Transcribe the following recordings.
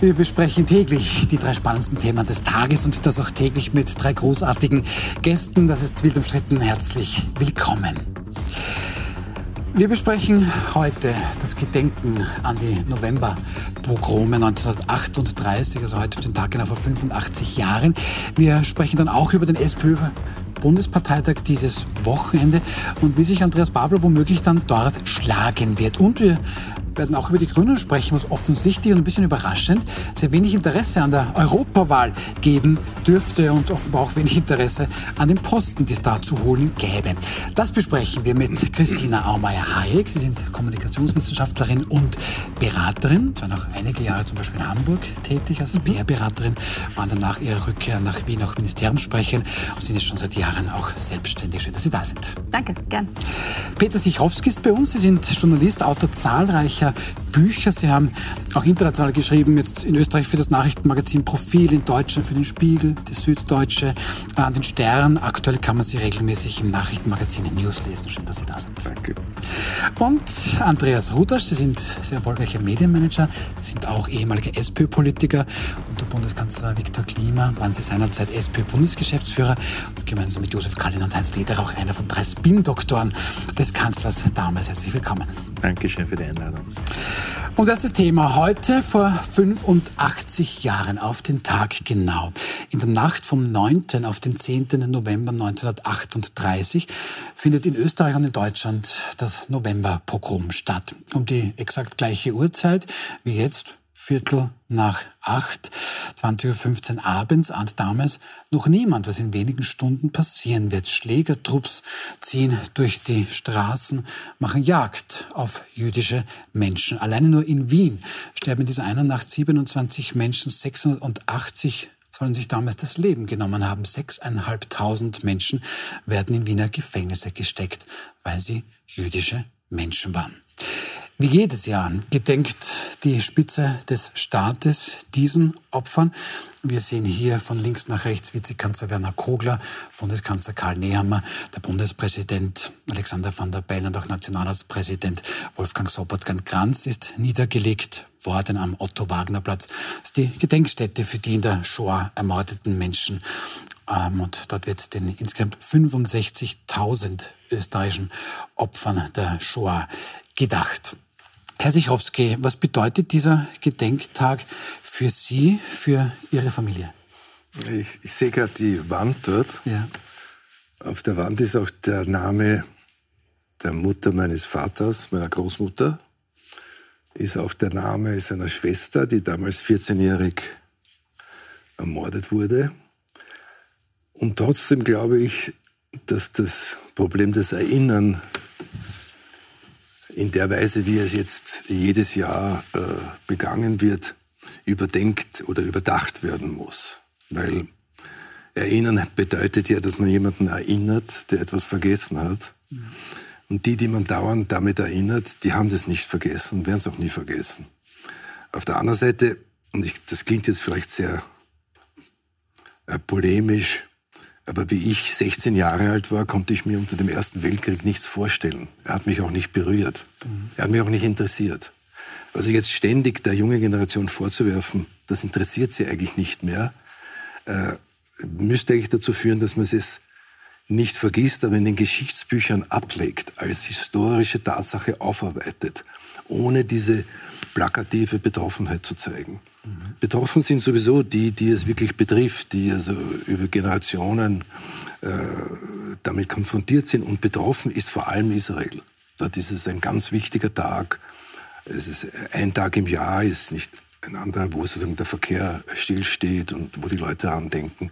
Wir besprechen täglich die drei spannendsten Themen des Tages und das auch täglich mit drei großartigen Gästen. Das ist wild umstritten. Herzlich willkommen. Wir besprechen heute das Gedenken an die November-Pogrome 1938, also heute auf den Tag genau vor 85 Jahren. Wir sprechen dann auch über den SPÖ Bundesparteitag dieses Wochenende und wie sich Andreas Babel womöglich dann dort schlagen wird. Und wir werden auch über die Grünen sprechen, was offensichtlich und ein bisschen überraschend sehr wenig Interesse an der Europawahl geben dürfte und offenbar auch wenig Interesse an den Posten, die es da zu holen gäbe. Das besprechen wir mit Christina Aumeier-Hayek. Sie sind Kommunikationswissenschaftlerin und Beraterin. Sie waren auch einige Jahre zum Beispiel in Hamburg tätig als PR-Beraterin, waren danach ihre Rückkehr nach Wien auch Ministeriumssprecherin und sind jetzt schon seit Jahren auch selbstständig. Schön, dass Sie da sind. Danke, gern. Peter Sichrowski ist bei uns. Sie sind Journalist, Autor zahlreicher Bücher. Sie haben auch international geschrieben, jetzt in Österreich für das Nachrichtenmagazin Profil, in Deutschland für den Spiegel, die Süddeutsche, äh, an den Stern. Aktuell kann man sie regelmäßig im Nachrichtenmagazin News lesen. Schön, dass Sie da sind. Danke. Und Andreas Rudasch, Sie sind sehr erfolgreicher Medienmanager, sind auch ehemaliger SPÖ-Politiker. Unter Bundeskanzler Viktor Klima waren Sie seinerzeit SPÖ-Bundesgeschäftsführer und gemeinsam mit Josef Kallin und Heinz Leder auch einer von drei Spin-Doktoren des Kanzlers damals. Herzlich willkommen. Dankeschön für die Einladung. Unser erstes Thema heute vor 85 Jahren auf den Tag genau. In der Nacht vom 9. auf den 10. November 1938 findet in Österreich und in Deutschland das Novemberpogrom statt. Um die exakt gleiche Uhrzeit wie jetzt Viertel nach acht, 20.15 Uhr abends ahnt damals noch niemand, was in wenigen Stunden passieren wird. Schlägertrupps ziehen durch die Straßen, machen Jagd auf jüdische Menschen. Alleine nur in Wien sterben in dieser einen Nacht 27 Menschen, 680 sollen sich damals das Leben genommen haben. Sechseinhalbtausend Menschen werden in Wiener Gefängnisse gesteckt, weil sie jüdische Menschen waren. Wie jedes Jahr gedenkt die Spitze des Staates diesen Opfern. Wir sehen hier von links nach rechts Vizekanzler Werner Kogler, Bundeskanzler Karl Nehammer, der Bundespräsident Alexander van der Bellen und auch Nationalratspräsident Wolfgang Sobotka-Kranz ist niedergelegt worden am Otto-Wagner-Platz. Das ist die Gedenkstätte für die in der Shoah ermordeten Menschen. Ähm, und dort wird den insgesamt 65.000 österreichischen Opfern der Shoah gedacht. Herr Sichowski, was bedeutet dieser Gedenktag für Sie, für Ihre Familie? Ich, ich sehe gerade die Wand dort. Ja. Auf der Wand ist auch der Name der Mutter meines Vaters, meiner Großmutter. Ist auch der Name seiner Schwester, die damals 14-jährig ermordet wurde. Und trotzdem glaube ich, dass das Problem des Erinnern in der Weise, wie es jetzt jedes Jahr äh, begangen wird, überdenkt oder überdacht werden muss. Weil Erinnern bedeutet ja, dass man jemanden erinnert, der etwas vergessen hat. Und die, die man dauernd damit erinnert, die haben das nicht vergessen und werden es auch nie vergessen. Auf der anderen Seite, und ich, das klingt jetzt vielleicht sehr äh, polemisch, aber wie ich 16 Jahre alt war, konnte ich mir unter dem Ersten Weltkrieg nichts vorstellen. Er hat mich auch nicht berührt. Mhm. Er hat mich auch nicht interessiert. Also jetzt ständig der jungen Generation vorzuwerfen, das interessiert sie eigentlich nicht mehr, äh, müsste eigentlich dazu führen, dass man es nicht vergisst, aber in den Geschichtsbüchern ablegt, als historische Tatsache aufarbeitet, ohne diese plakative Betroffenheit zu zeigen. Betroffen sind sowieso die, die es wirklich betrifft, die also über Generationen äh, damit konfrontiert sind. Und betroffen ist vor allem Israel. Dort ist es ein ganz wichtiger Tag. Es ist ein Tag im Jahr, ist nicht ein anderer, wo sozusagen der Verkehr stillsteht und wo die Leute daran denken.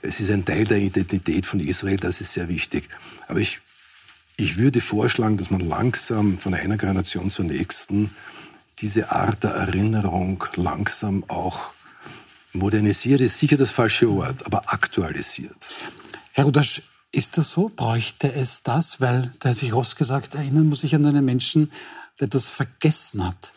Es ist ein Teil der Identität von Israel, das ist sehr wichtig. Aber ich, ich würde vorschlagen, dass man langsam von einer Generation zur nächsten diese Art der Erinnerung langsam auch modernisiert, ist sicher das falsche Wort, aber aktualisiert. Herr Rudasch, ist das so? Bräuchte es das? Weil der Herr Sichowski gesagt, erinnern muss sich an einen Menschen, der das vergessen hat.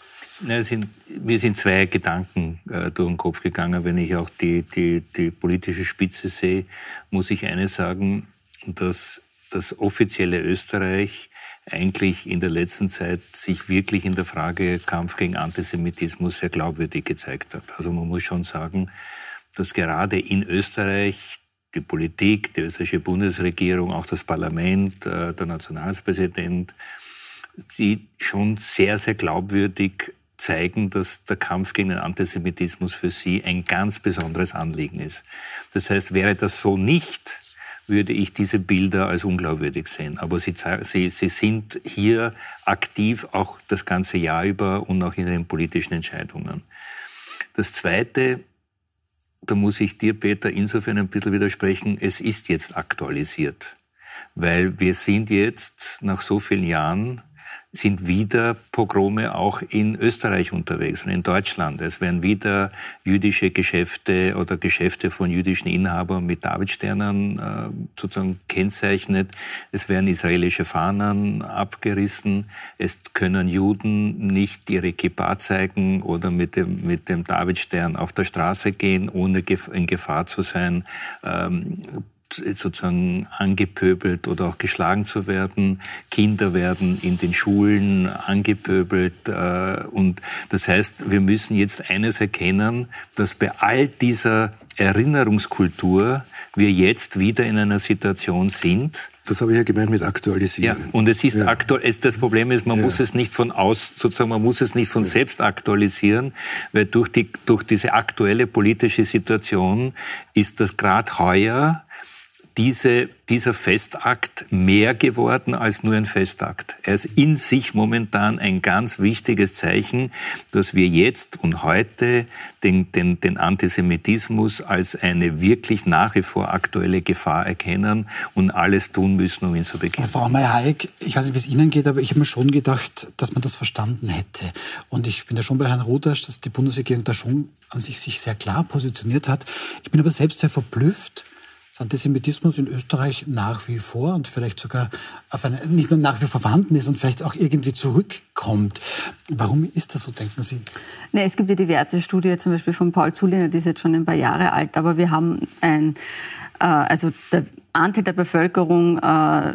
Ja, sind, mir sind zwei Gedanken äh, durch den Kopf gegangen. Wenn ich auch die, die, die politische Spitze sehe, muss ich eines sagen, dass das offizielle Österreich eigentlich in der letzten Zeit sich wirklich in der Frage Kampf gegen Antisemitismus sehr glaubwürdig gezeigt hat. Also man muss schon sagen, dass gerade in Österreich die Politik, die österreichische Bundesregierung, auch das Parlament, äh, der Nationalpräsident, sie schon sehr, sehr glaubwürdig zeigen, dass der Kampf gegen den Antisemitismus für sie ein ganz besonderes Anliegen ist. Das heißt, wäre das so nicht, würde ich diese Bilder als unglaubwürdig sehen. Aber sie, sie, sie sind hier aktiv auch das ganze Jahr über und auch in den politischen Entscheidungen. Das Zweite, da muss ich dir, Peter, insofern ein bisschen widersprechen, es ist jetzt aktualisiert. Weil wir sind jetzt nach so vielen Jahren sind wieder Pogrome auch in Österreich unterwegs und in Deutschland. Es werden wieder jüdische Geschäfte oder Geschäfte von jüdischen Inhabern mit Davidsternen äh, sozusagen kennzeichnet. Es werden israelische Fahnen abgerissen. Es können Juden nicht ihre Kippa zeigen oder mit dem, mit dem Davidstern auf der Straße gehen, ohne in Gefahr zu sein. Ähm, sozusagen angepöbelt oder auch geschlagen zu werden. Kinder werden in den Schulen angepöbelt. Äh, und das heißt, wir müssen jetzt eines erkennen, dass bei all dieser Erinnerungskultur wir jetzt wieder in einer Situation sind. Das habe ich ja gemeint mit aktualisieren. Ja, und es ist ja. aktuell, das Problem ist, man ja. muss es nicht von aus, sozusagen, man muss es nicht von ja. selbst aktualisieren, weil durch die, durch diese aktuelle politische Situation ist das gerade heuer diese, dieser Festakt mehr geworden als nur ein Festakt. Er ist in sich momentan ein ganz wichtiges Zeichen, dass wir jetzt und heute den, den, den Antisemitismus als eine wirklich nach wie vor aktuelle Gefahr erkennen und alles tun müssen, um ihn zu bekämpfen. Frau Meyer-Hayek, ich weiß nicht, wie es Ihnen geht, aber ich habe mir schon gedacht, dass man das verstanden hätte. Und ich bin da schon bei Herrn Rudasch, dass die Bundesregierung da schon an sich, sich sehr klar positioniert hat. Ich bin aber selbst sehr verblüfft, Antisemitismus in Österreich nach wie vor und vielleicht sogar auf eine, nicht nur nach wie vor vorhanden ist und vielleicht auch irgendwie zurückkommt. Warum ist das so, denken Sie? Nee, es gibt ja die Wertestudie zum Beispiel von Paul Zuliner, die ist jetzt schon ein paar Jahre alt, aber wir haben ein, äh, also der Anteil der Bevölkerung äh,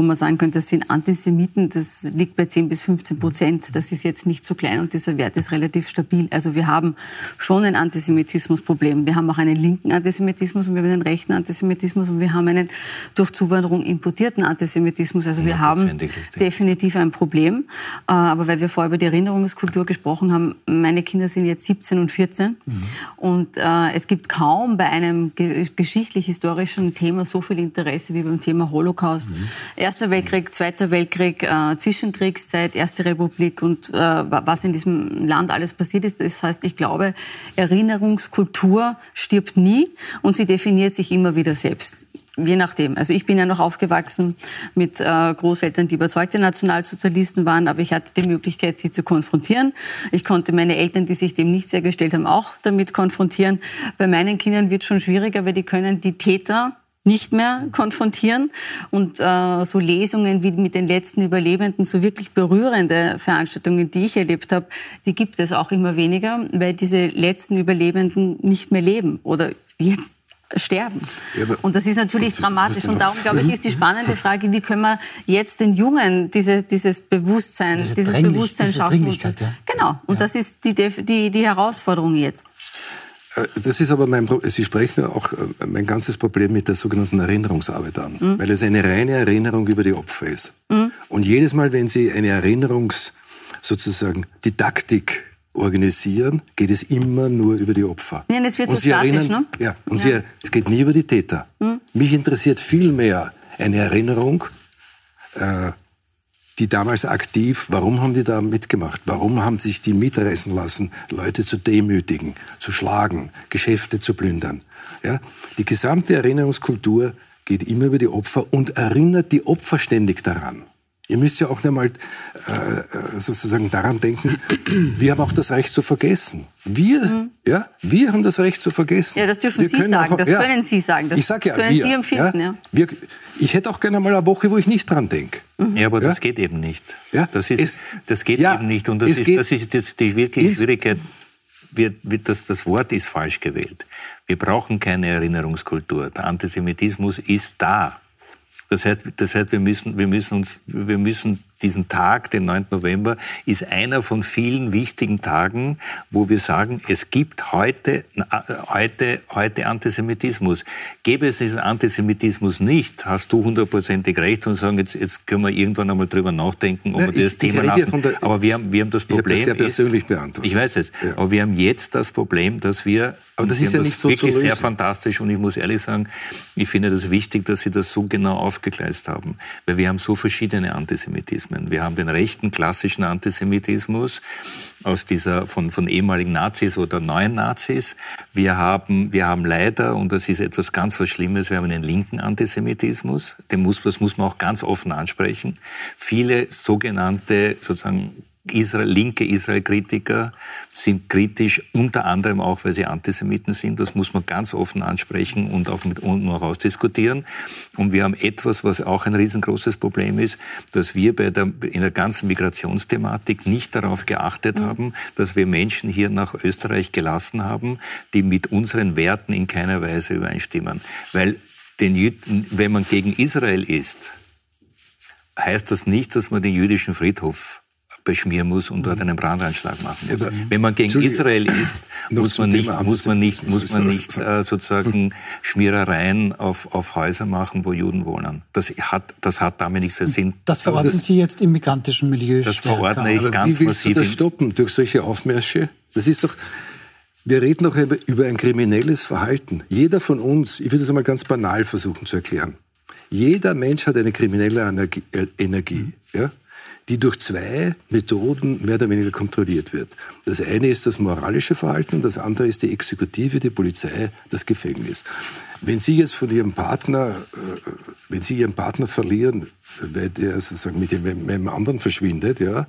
wo man sagen könnte, das sind Antisemiten, das liegt bei 10 bis 15 Prozent. Das ist jetzt nicht so klein und dieser Wert ist relativ stabil. Also wir haben schon ein Antisemitismusproblem. Wir haben auch einen linken Antisemitismus und wir haben einen rechten Antisemitismus und wir haben einen durch Zuwanderung importierten Antisemitismus. Also wir haben definitiv ein Problem. Äh, aber weil wir vorher über die Erinnerungskultur gesprochen haben, meine Kinder sind jetzt 17 und 14 mhm. und äh, es gibt kaum bei einem geschichtlich-historischen Thema so viel Interesse wie beim Thema Holocaust. Mhm Erster Weltkrieg, Zweiter Weltkrieg, äh, Zwischenkriegszeit, Erste Republik und äh, was in diesem Land alles passiert ist. Das heißt, ich glaube, Erinnerungskultur stirbt nie und sie definiert sich immer wieder selbst. Je nachdem. Also ich bin ja noch aufgewachsen mit äh, Großeltern, die überzeugte Nationalsozialisten waren, aber ich hatte die Möglichkeit, sie zu konfrontieren. Ich konnte meine Eltern, die sich dem nicht sehr gestellt haben, auch damit konfrontieren. Bei meinen Kindern wird es schon schwieriger, weil die können die Täter nicht mehr konfrontieren. Und äh, so Lesungen wie mit den letzten Überlebenden, so wirklich berührende Veranstaltungen, die ich erlebt habe, die gibt es auch immer weniger, weil diese letzten Überlebenden nicht mehr leben oder jetzt sterben. Ja, und das ist natürlich dramatisch. Und darum, glaube ich, ist die spannende Frage, wie können wir jetzt den Jungen diese, dieses Bewusstsein, diese dieses Bewusstsein diese schaffen. Ja. Genau. Und ja. das ist die, die, die Herausforderung jetzt. Äh, das ist aber mein, Sie sprechen auch äh, mein ganzes Problem mit der sogenannten Erinnerungsarbeit an, mhm. weil es eine reine Erinnerung über die Opfer ist. Mhm. Und jedes Mal, wenn Sie eine Erinnerungs, sozusagen Didaktik organisieren, geht es immer nur über die Opfer. Ja, das wird und so Sie statisch, erinnern, ne? Ja, und ja. Sie, es geht nie über die Täter. Mhm. Mich interessiert viel mehr eine Erinnerung, äh, die damals aktiv, warum haben die da mitgemacht? Warum haben sich die mitreißen lassen, Leute zu demütigen, zu schlagen, Geschäfte zu plündern? Ja? Die gesamte Erinnerungskultur geht immer über die Opfer und erinnert die Opfer ständig daran. Ihr müsst ja auch einmal äh, äh, sozusagen daran denken, wir haben auch das Recht zu vergessen. Wir, mhm. ja, wir haben das Recht zu vergessen. Ja, das dürfen wir Sie sagen, auch, das ja, können Sie sagen, das ich sag ja, können wir, Sie empfinden. Ja, ja. Wir, ich hätte auch gerne mal eine Woche, wo ich nicht dran denke. Mhm. Ja, aber das geht eben nicht. Ja? Das, ist, es, das geht eben nicht. Und das ist, das ist das die wirkliche Schwierigkeit. Wird das, das Wort ist falsch gewählt. Wir brauchen keine Erinnerungskultur. Der Antisemitismus ist da. Das heißt, das heißt wir, müssen, wir, müssen uns, wir müssen diesen Tag, den 9. November, ist einer von vielen wichtigen Tagen, wo wir sagen, es gibt heute, heute, heute Antisemitismus. Gäbe es diesen Antisemitismus nicht, hast du hundertprozentig recht und sagen, jetzt, jetzt können wir irgendwann einmal drüber nachdenken, ob ja, wir das Thema lassen. Der, aber wir haben, wir haben das Problem. Ich das sehr persönlich beantwortet. Ich weiß es. Ja. Aber wir haben jetzt das Problem, dass wir. Aber das ist ja nicht so wirklich sehr fantastisch und ich muss ehrlich sagen, ich finde das wichtig, dass Sie das so genau aufgegleist haben, weil wir haben so verschiedene Antisemitismen. Wir haben den rechten klassischen Antisemitismus aus dieser von, von ehemaligen Nazis oder neuen Nazis. Wir haben, wir haben leider, und das ist etwas ganz was Schlimmes, wir haben einen linken Antisemitismus. Den muss, das muss man auch ganz offen ansprechen. Viele sogenannte sozusagen Israel, linke Israel-Kritiker sind kritisch, unter anderem auch, weil sie Antisemiten sind. Das muss man ganz offen ansprechen und auch mit unten auch ausdiskutieren. Und wir haben etwas, was auch ein riesengroßes Problem ist, dass wir bei der, in der ganzen Migrationsthematik nicht darauf geachtet mhm. haben, dass wir Menschen hier nach Österreich gelassen haben, die mit unseren Werten in keiner Weise übereinstimmen. Weil den, wenn man gegen Israel ist, heißt das nicht, dass man den jüdischen Friedhof beschmieren muss und dort mhm. einen Brandanschlag machen muss. Ja, Wenn man gegen Israel ist, muss man nicht, muss man nicht, muss man nicht äh, sozusagen Schmierereien auf, auf Häuser machen, wo Juden wohnen. Das hat, das hat damit nichts zu Sinn. Das verordnen das, Sie jetzt im migrantischen Milieu Das verordne ich Aber ganz wie willst massiv. Du das stoppen durch solche Aufmärsche? Das ist doch, wir reden doch über ein kriminelles Verhalten. Jeder von uns, ich würde das einmal ganz banal versuchen zu erklären. Jeder Mensch hat eine kriminelle Energie. Energie ja? Die durch zwei Methoden mehr oder weniger kontrolliert wird. Das eine ist das moralische Verhalten das andere ist die Exekutive, die Polizei, das Gefängnis. Wenn Sie jetzt von Ihrem Partner, äh, wenn Sie Ihren Partner verlieren, weil der sozusagen mit dem anderen verschwindet, ja,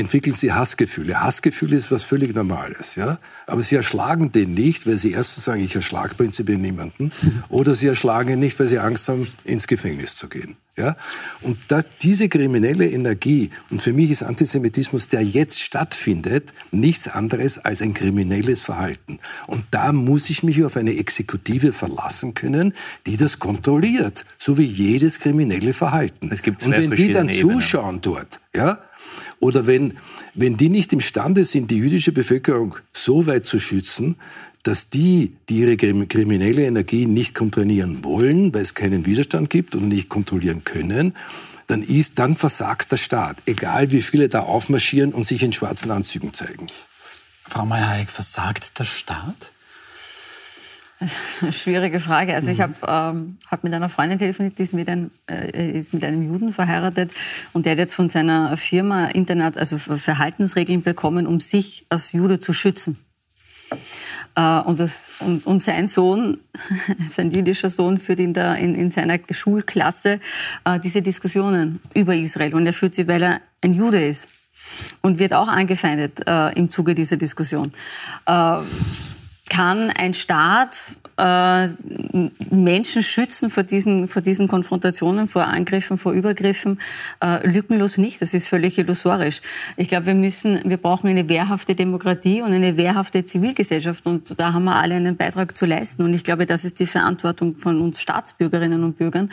entwickeln sie Hassgefühle. Hassgefühle ist was völlig Normales, ja. Aber sie erschlagen den nicht, weil sie erstens sagen, ich erschlage prinzipiell niemanden, oder sie erschlagen ihn nicht, weil sie Angst haben, ins Gefängnis zu gehen. Ja? Und da, diese kriminelle Energie, und für mich ist Antisemitismus, der jetzt stattfindet, nichts anderes als ein kriminelles Verhalten. Und da muss ich mich auf eine Exekutive verlassen können, die das kontrolliert, so wie jedes kriminelle Verhalten. Es gibt und wenn die dann zuschauen dort, ja, oder wenn, wenn die nicht imstande sind, die jüdische Bevölkerung so weit zu schützen, dass die, die ihre kriminelle Energie nicht kontrollieren wollen, weil es keinen Widerstand gibt und nicht kontrollieren können, dann ist, dann versagt der Staat. Egal wie viele da aufmarschieren und sich in schwarzen Anzügen zeigen. Frau Meyer-Hayek, versagt der Staat? Schwierige Frage. Also mhm. ich habe ähm, hab mit einer Freundin telefoniert, die ist mit, ein, äh, ist mit einem Juden verheiratet und der hat jetzt von seiner Firma Internet, also Verhaltensregeln bekommen, um sich als Jude zu schützen. Äh, und, das, und, und, sein Sohn, sein jüdischer Sohn, führt in, der, in, in seiner Schulklasse äh, diese Diskussionen über Israel und er führt sie, weil er ein Jude ist und wird auch angefeindet äh, im Zuge dieser Diskussion. Kann ein Staat äh, Menschen schützen vor diesen, vor diesen Konfrontationen, vor Angriffen, vor Übergriffen, äh, lückenlos nicht. Das ist völlig illusorisch. Ich glaube, wir müssen, wir brauchen eine wehrhafte Demokratie und eine wehrhafte Zivilgesellschaft und da haben wir alle einen Beitrag zu leisten. Und ich glaube, das ist die Verantwortung von uns Staatsbürgerinnen und Bürgern.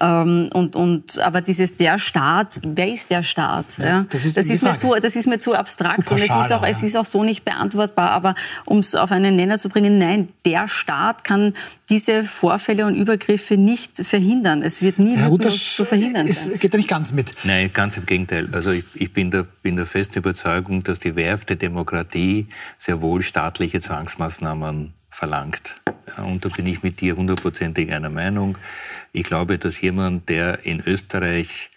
Ähm, und, und, aber dieses der Staat, wer ist der Staat? Ja, das, ist, das, ist mir zu, das ist mir zu abstrakt zu und es ist, auch, ja. es ist auch so nicht beantwortbar. Aber um es auf einen Nenner zu bringen, nein, der Staat kann diese Vorfälle und Übergriffe nicht verhindern. Es wird nie ja, zu verhindern sein. Geht da nicht ganz mit? Nein, ganz im Gegenteil. Also ich, ich bin, der, bin der festen Überzeugung, dass die wehrhafte Demokratie sehr wohl staatliche Zwangsmaßnahmen verlangt. Und da bin ich mit dir hundertprozentig einer Meinung. Ich glaube, dass jemand, der in Österreich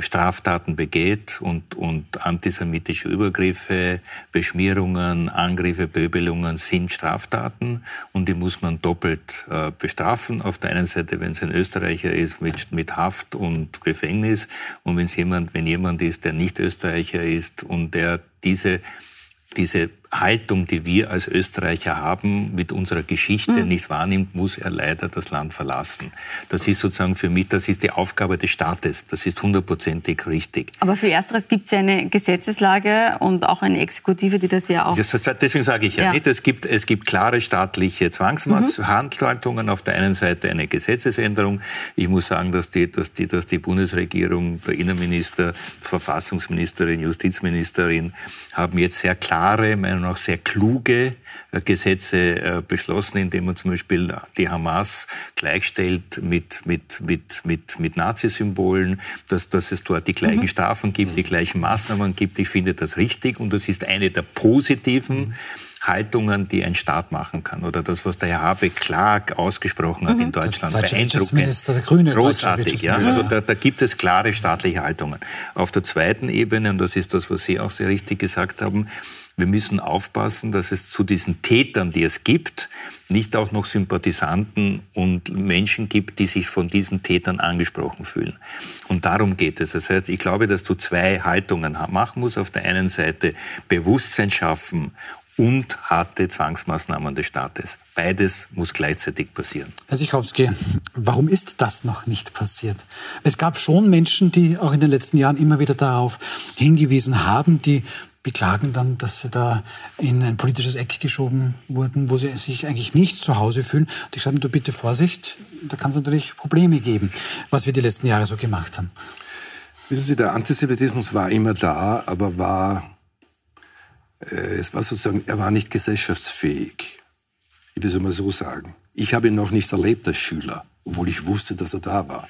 Straftaten begeht und, und antisemitische Übergriffe, Beschmierungen, Angriffe, Böbelungen sind Straftaten und die muss man doppelt äh, bestrafen. Auf der einen Seite, wenn es ein Österreicher ist, mit, mit Haft und Gefängnis und wenn jemand, wenn jemand ist, der nicht Österreicher ist und der diese diese Haltung, die wir als Österreicher haben, mit unserer Geschichte mhm. nicht wahrnimmt, muss er leider das Land verlassen. Das ist sozusagen für mich, das ist die Aufgabe des Staates. Das ist hundertprozentig richtig. Aber für Ersteres gibt es ja eine Gesetzeslage und auch eine Exekutive, die das ja auch... Das, deswegen sage ich ja, ja, nicht, es gibt, es gibt klare staatliche Zwangshandlungen. Mhm. Auf der einen Seite eine Gesetzesänderung. Ich muss sagen, dass die, dass die, dass die Bundesregierung, der Innenminister, Verfassungsministerin, Justizministerin haben jetzt sehr klare, meiner Meinung nach sehr kluge äh, Gesetze äh, beschlossen, indem man zum Beispiel die Hamas gleichstellt mit, mit, mit, mit, mit Nazisymbolen, dass, dass es dort die gleichen mhm. Strafen gibt, die gleichen Maßnahmen gibt. Ich finde das richtig und das ist eine der positiven Haltungen, die ein Staat machen kann. Oder das, was der Herr Habeck klar ausgesprochen hat mhm. in Deutschland. Der Beeindruckend. Der Grüne Großartig, ja. Also da, da, gibt es klare staatliche Haltungen. Auf der zweiten Ebene, und das ist das, was Sie auch sehr richtig gesagt haben, wir müssen aufpassen, dass es zu diesen Tätern, die es gibt, nicht auch noch Sympathisanten und Menschen gibt, die sich von diesen Tätern angesprochen fühlen. Und darum geht es. Das heißt, ich glaube, dass du zwei Haltungen machen musst. Auf der einen Seite Bewusstsein schaffen und harte Zwangsmaßnahmen des Staates. Beides muss gleichzeitig passieren. Herr Sichowski, warum ist das noch nicht passiert? Es gab schon Menschen, die auch in den letzten Jahren immer wieder darauf hingewiesen haben, die beklagen dann, dass sie da in ein politisches Eck geschoben wurden, wo sie sich eigentlich nicht zu Hause fühlen. Und ich sage du bitte Vorsicht, da kann es natürlich Probleme geben, was wir die letzten Jahre so gemacht haben. Wissen Sie, der Antisemitismus war immer da, aber war äh, es war sozusagen, er war nicht gesellschaftsfähig. Ich will es mal so sagen. Ich habe ihn noch nicht erlebt als Schüler, obwohl ich wusste, dass er da war.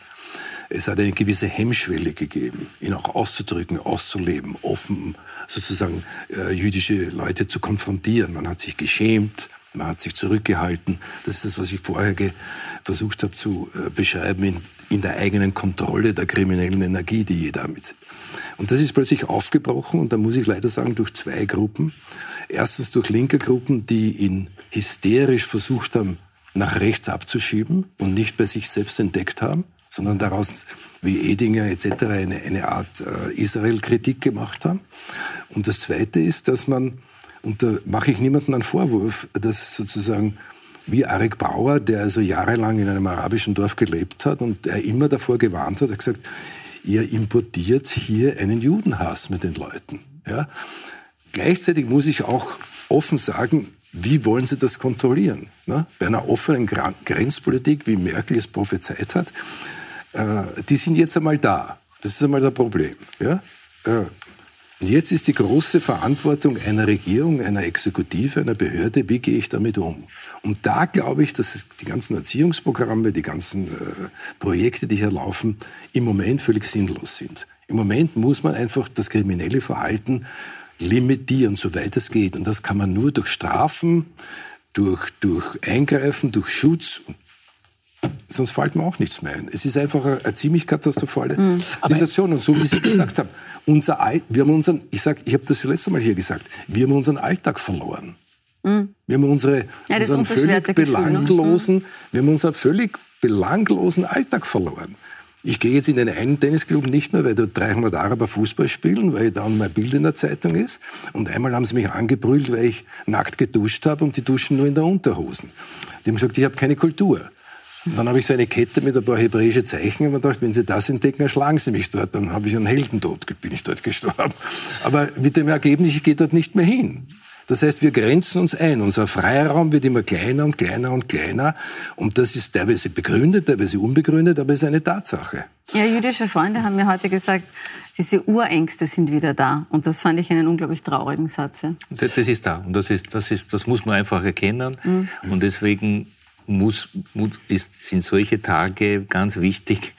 Es hat eine gewisse Hemmschwelle gegeben, ihn auch auszudrücken, auszuleben, offen sozusagen äh, jüdische Leute zu konfrontieren. Man hat sich geschämt, man hat sich zurückgehalten. Das ist das, was ich vorher versucht habe zu äh, beschreiben in, in der eigenen Kontrolle der kriminellen Energie, die jeder mit und das ist plötzlich aufgebrochen und da muss ich leider sagen, durch zwei Gruppen. Erstens durch linke Gruppen, die ihn hysterisch versucht haben, nach rechts abzuschieben und nicht bei sich selbst entdeckt haben, sondern daraus, wie Edinger etc., eine, eine Art äh, Israel-Kritik gemacht haben. Und das Zweite ist, dass man, und da mache ich niemandem einen Vorwurf, dass sozusagen wie Arik Bauer, der also jahrelang in einem arabischen Dorf gelebt hat und er immer davor gewarnt hat, hat gesagt, ihr importiert hier einen Judenhass mit den Leuten. Ja? Gleichzeitig muss ich auch offen sagen, wie wollen Sie das kontrollieren? Ne? Bei einer offenen Grenzpolitik, wie Merkel es prophezeit hat, die sind jetzt einmal da. Das ist einmal das Problem. Ja? Äh, und jetzt ist die große Verantwortung einer Regierung, einer Exekutive, einer Behörde, wie gehe ich damit um? Und da glaube ich, dass die ganzen Erziehungsprogramme, die ganzen äh, Projekte, die hier laufen, im Moment völlig sinnlos sind. Im Moment muss man einfach das kriminelle Verhalten limitieren, soweit es geht. Und das kann man nur durch Strafen, durch, durch Eingreifen, durch Schutz sonst fällt mir auch nichts mehr ein. Es ist einfach eine, eine ziemlich katastrophale mhm. Situation. Und so wie Sie gesagt haben, unser All, wir haben unseren, ich sag, ich habe das letzte Mal hier gesagt, wir haben unseren Alltag verloren. Mhm. Wir haben unsere, ja, unseren völlig ne? belanglosen, ne? wir haben unseren völlig belanglosen Alltag verloren. Ich gehe jetzt in den einen Tennisclub nicht mehr, weil dort 300 Araber Fußball spielen, weil da mein Bild in der Zeitung ist. Und einmal haben sie mich angebrüllt, weil ich nackt geduscht habe und die duschen nur in der Unterhosen. Die haben gesagt, ich habe keine Kultur. Dann habe ich so eine Kette mit ein paar hebräischen Zeichen und mir gedacht, wenn Sie das entdecken, erschlagen Sie mich dort. Dann habe ich einen Heldentod, bin ich dort gestorben. Aber mit dem Ergebnis, ich gehe dort nicht mehr hin. Das heißt, wir grenzen uns ein. Unser Freiraum wird immer kleiner und kleiner und kleiner. Und das ist teilweise begründet, teilweise unbegründet, aber es ist eine Tatsache. Ja, jüdische Freunde haben mir heute gesagt, diese Urängste sind wieder da. Und das fand ich einen unglaublich traurigen Satz. Ja. Das, ist da. Und das, ist, das, ist, das muss man einfach erkennen. Mhm. Und deswegen muss, ist, sind solche Tage ganz wichtig,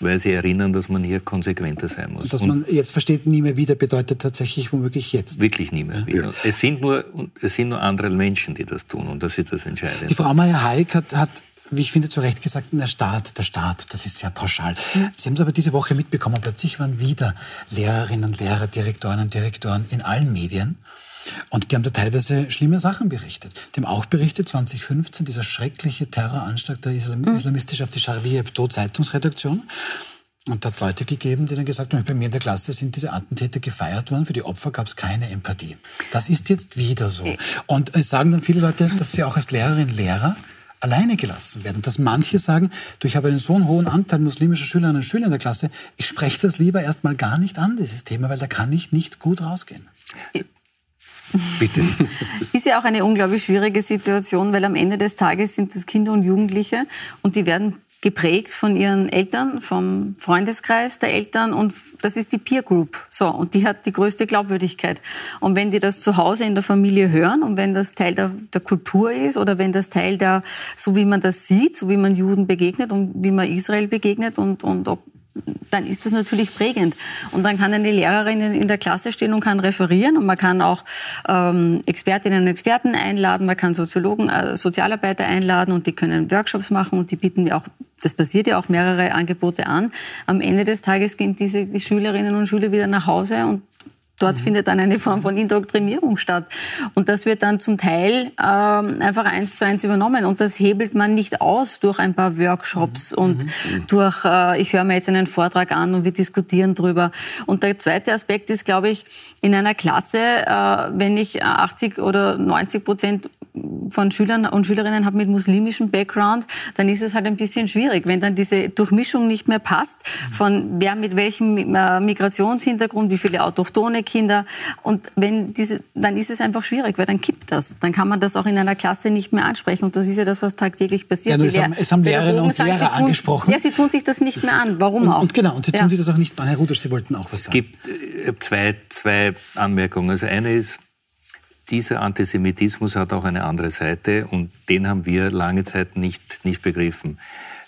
weil sie erinnern, dass man hier konsequenter sein muss. Dass man jetzt versteht, nie mehr wieder bedeutet tatsächlich womöglich jetzt. Wirklich nie mehr wieder. Ja. Es, sind nur, es sind nur andere Menschen, die das tun und das ist das Entscheidende. Die Frau Meyer-Heik hat, hat wie ich finde, zu Recht gesagt, der Staat, der Staat, das ist sehr pauschal. Mhm. Sie haben es aber diese Woche mitbekommen, plötzlich waren wieder Lehrerinnen und Lehrer, Direktoren und Direktoren in allen Medien und die haben da teilweise schlimme Sachen berichtet. Die haben auch berichtet, 2015, dieser schreckliche Terroranschlag der Islam mhm. islamistisch auf die Charlie Hebdo Zeitungsredaktion. Und da hat es Leute gegeben, die dann gesagt haben, bei mir in der Klasse sind diese Attentäter gefeiert worden, für die Opfer gab es keine Empathie. Das ist jetzt wieder so. Äh. Und es sagen dann viele Leute, dass sie auch als Lehrerin, Lehrer alleine gelassen werden. dass manche sagen, du, ich habe einen so einen hohen Anteil muslimischer Schülerinnen und Schüler in der Klasse, ich spreche das lieber erstmal gar nicht an, dieses Thema, weil da kann ich nicht gut rausgehen. Bitte. Ist ja auch eine unglaublich schwierige Situation, weil am Ende des Tages sind es Kinder und Jugendliche und die werden geprägt von ihren Eltern, vom Freundeskreis der Eltern und das ist die Peer Group. So, und die hat die größte Glaubwürdigkeit. Und wenn die das zu Hause in der Familie hören und wenn das Teil der, der Kultur ist oder wenn das Teil der, so wie man das sieht, so wie man Juden begegnet und wie man Israel begegnet und, und ob dann ist das natürlich prägend. Und dann kann eine Lehrerin in der Klasse stehen und kann referieren und man kann auch ähm, Expertinnen und Experten einladen, man kann Soziologen, äh, Sozialarbeiter einladen und die können Workshops machen und die bieten mir auch, das passiert ja auch mehrere Angebote an. Am Ende des Tages gehen diese Schülerinnen und Schüler wieder nach Hause und Dort mhm. findet dann eine Form von Indoktrinierung statt. Und das wird dann zum Teil ähm, einfach eins zu eins übernommen. Und das hebelt man nicht aus durch ein paar Workshops mhm. und mhm. durch, äh, ich höre mir jetzt einen Vortrag an und wir diskutieren drüber. Und der zweite Aspekt ist, glaube ich, in einer Klasse, äh, wenn ich 80 oder 90 Prozent von Schülern und Schülerinnen habe mit muslimischem Background, dann ist es halt ein bisschen schwierig, wenn dann diese Durchmischung nicht mehr passt, von wer mit welchem äh, Migrationshintergrund, wie viele autochtone Kinder und wenn diese, dann ist es einfach schwierig, weil dann kippt das. Dann kann man das auch in einer Klasse nicht mehr ansprechen und das ist ja das, was tagtäglich passiert. Ja, es, haben, es haben Lehrerinnen und Lehrer sagen, angesprochen. ja, sie tun sich das nicht mehr an. Warum und, auch? Und genau, und sie tun sich das auch nicht an. Herr Rudolf, Sie wollten auch was sagen. Es gibt äh, zwei, zwei Anmerkungen. Also eine ist, dieser Antisemitismus hat auch eine andere Seite und den haben wir lange Zeit nicht, nicht begriffen.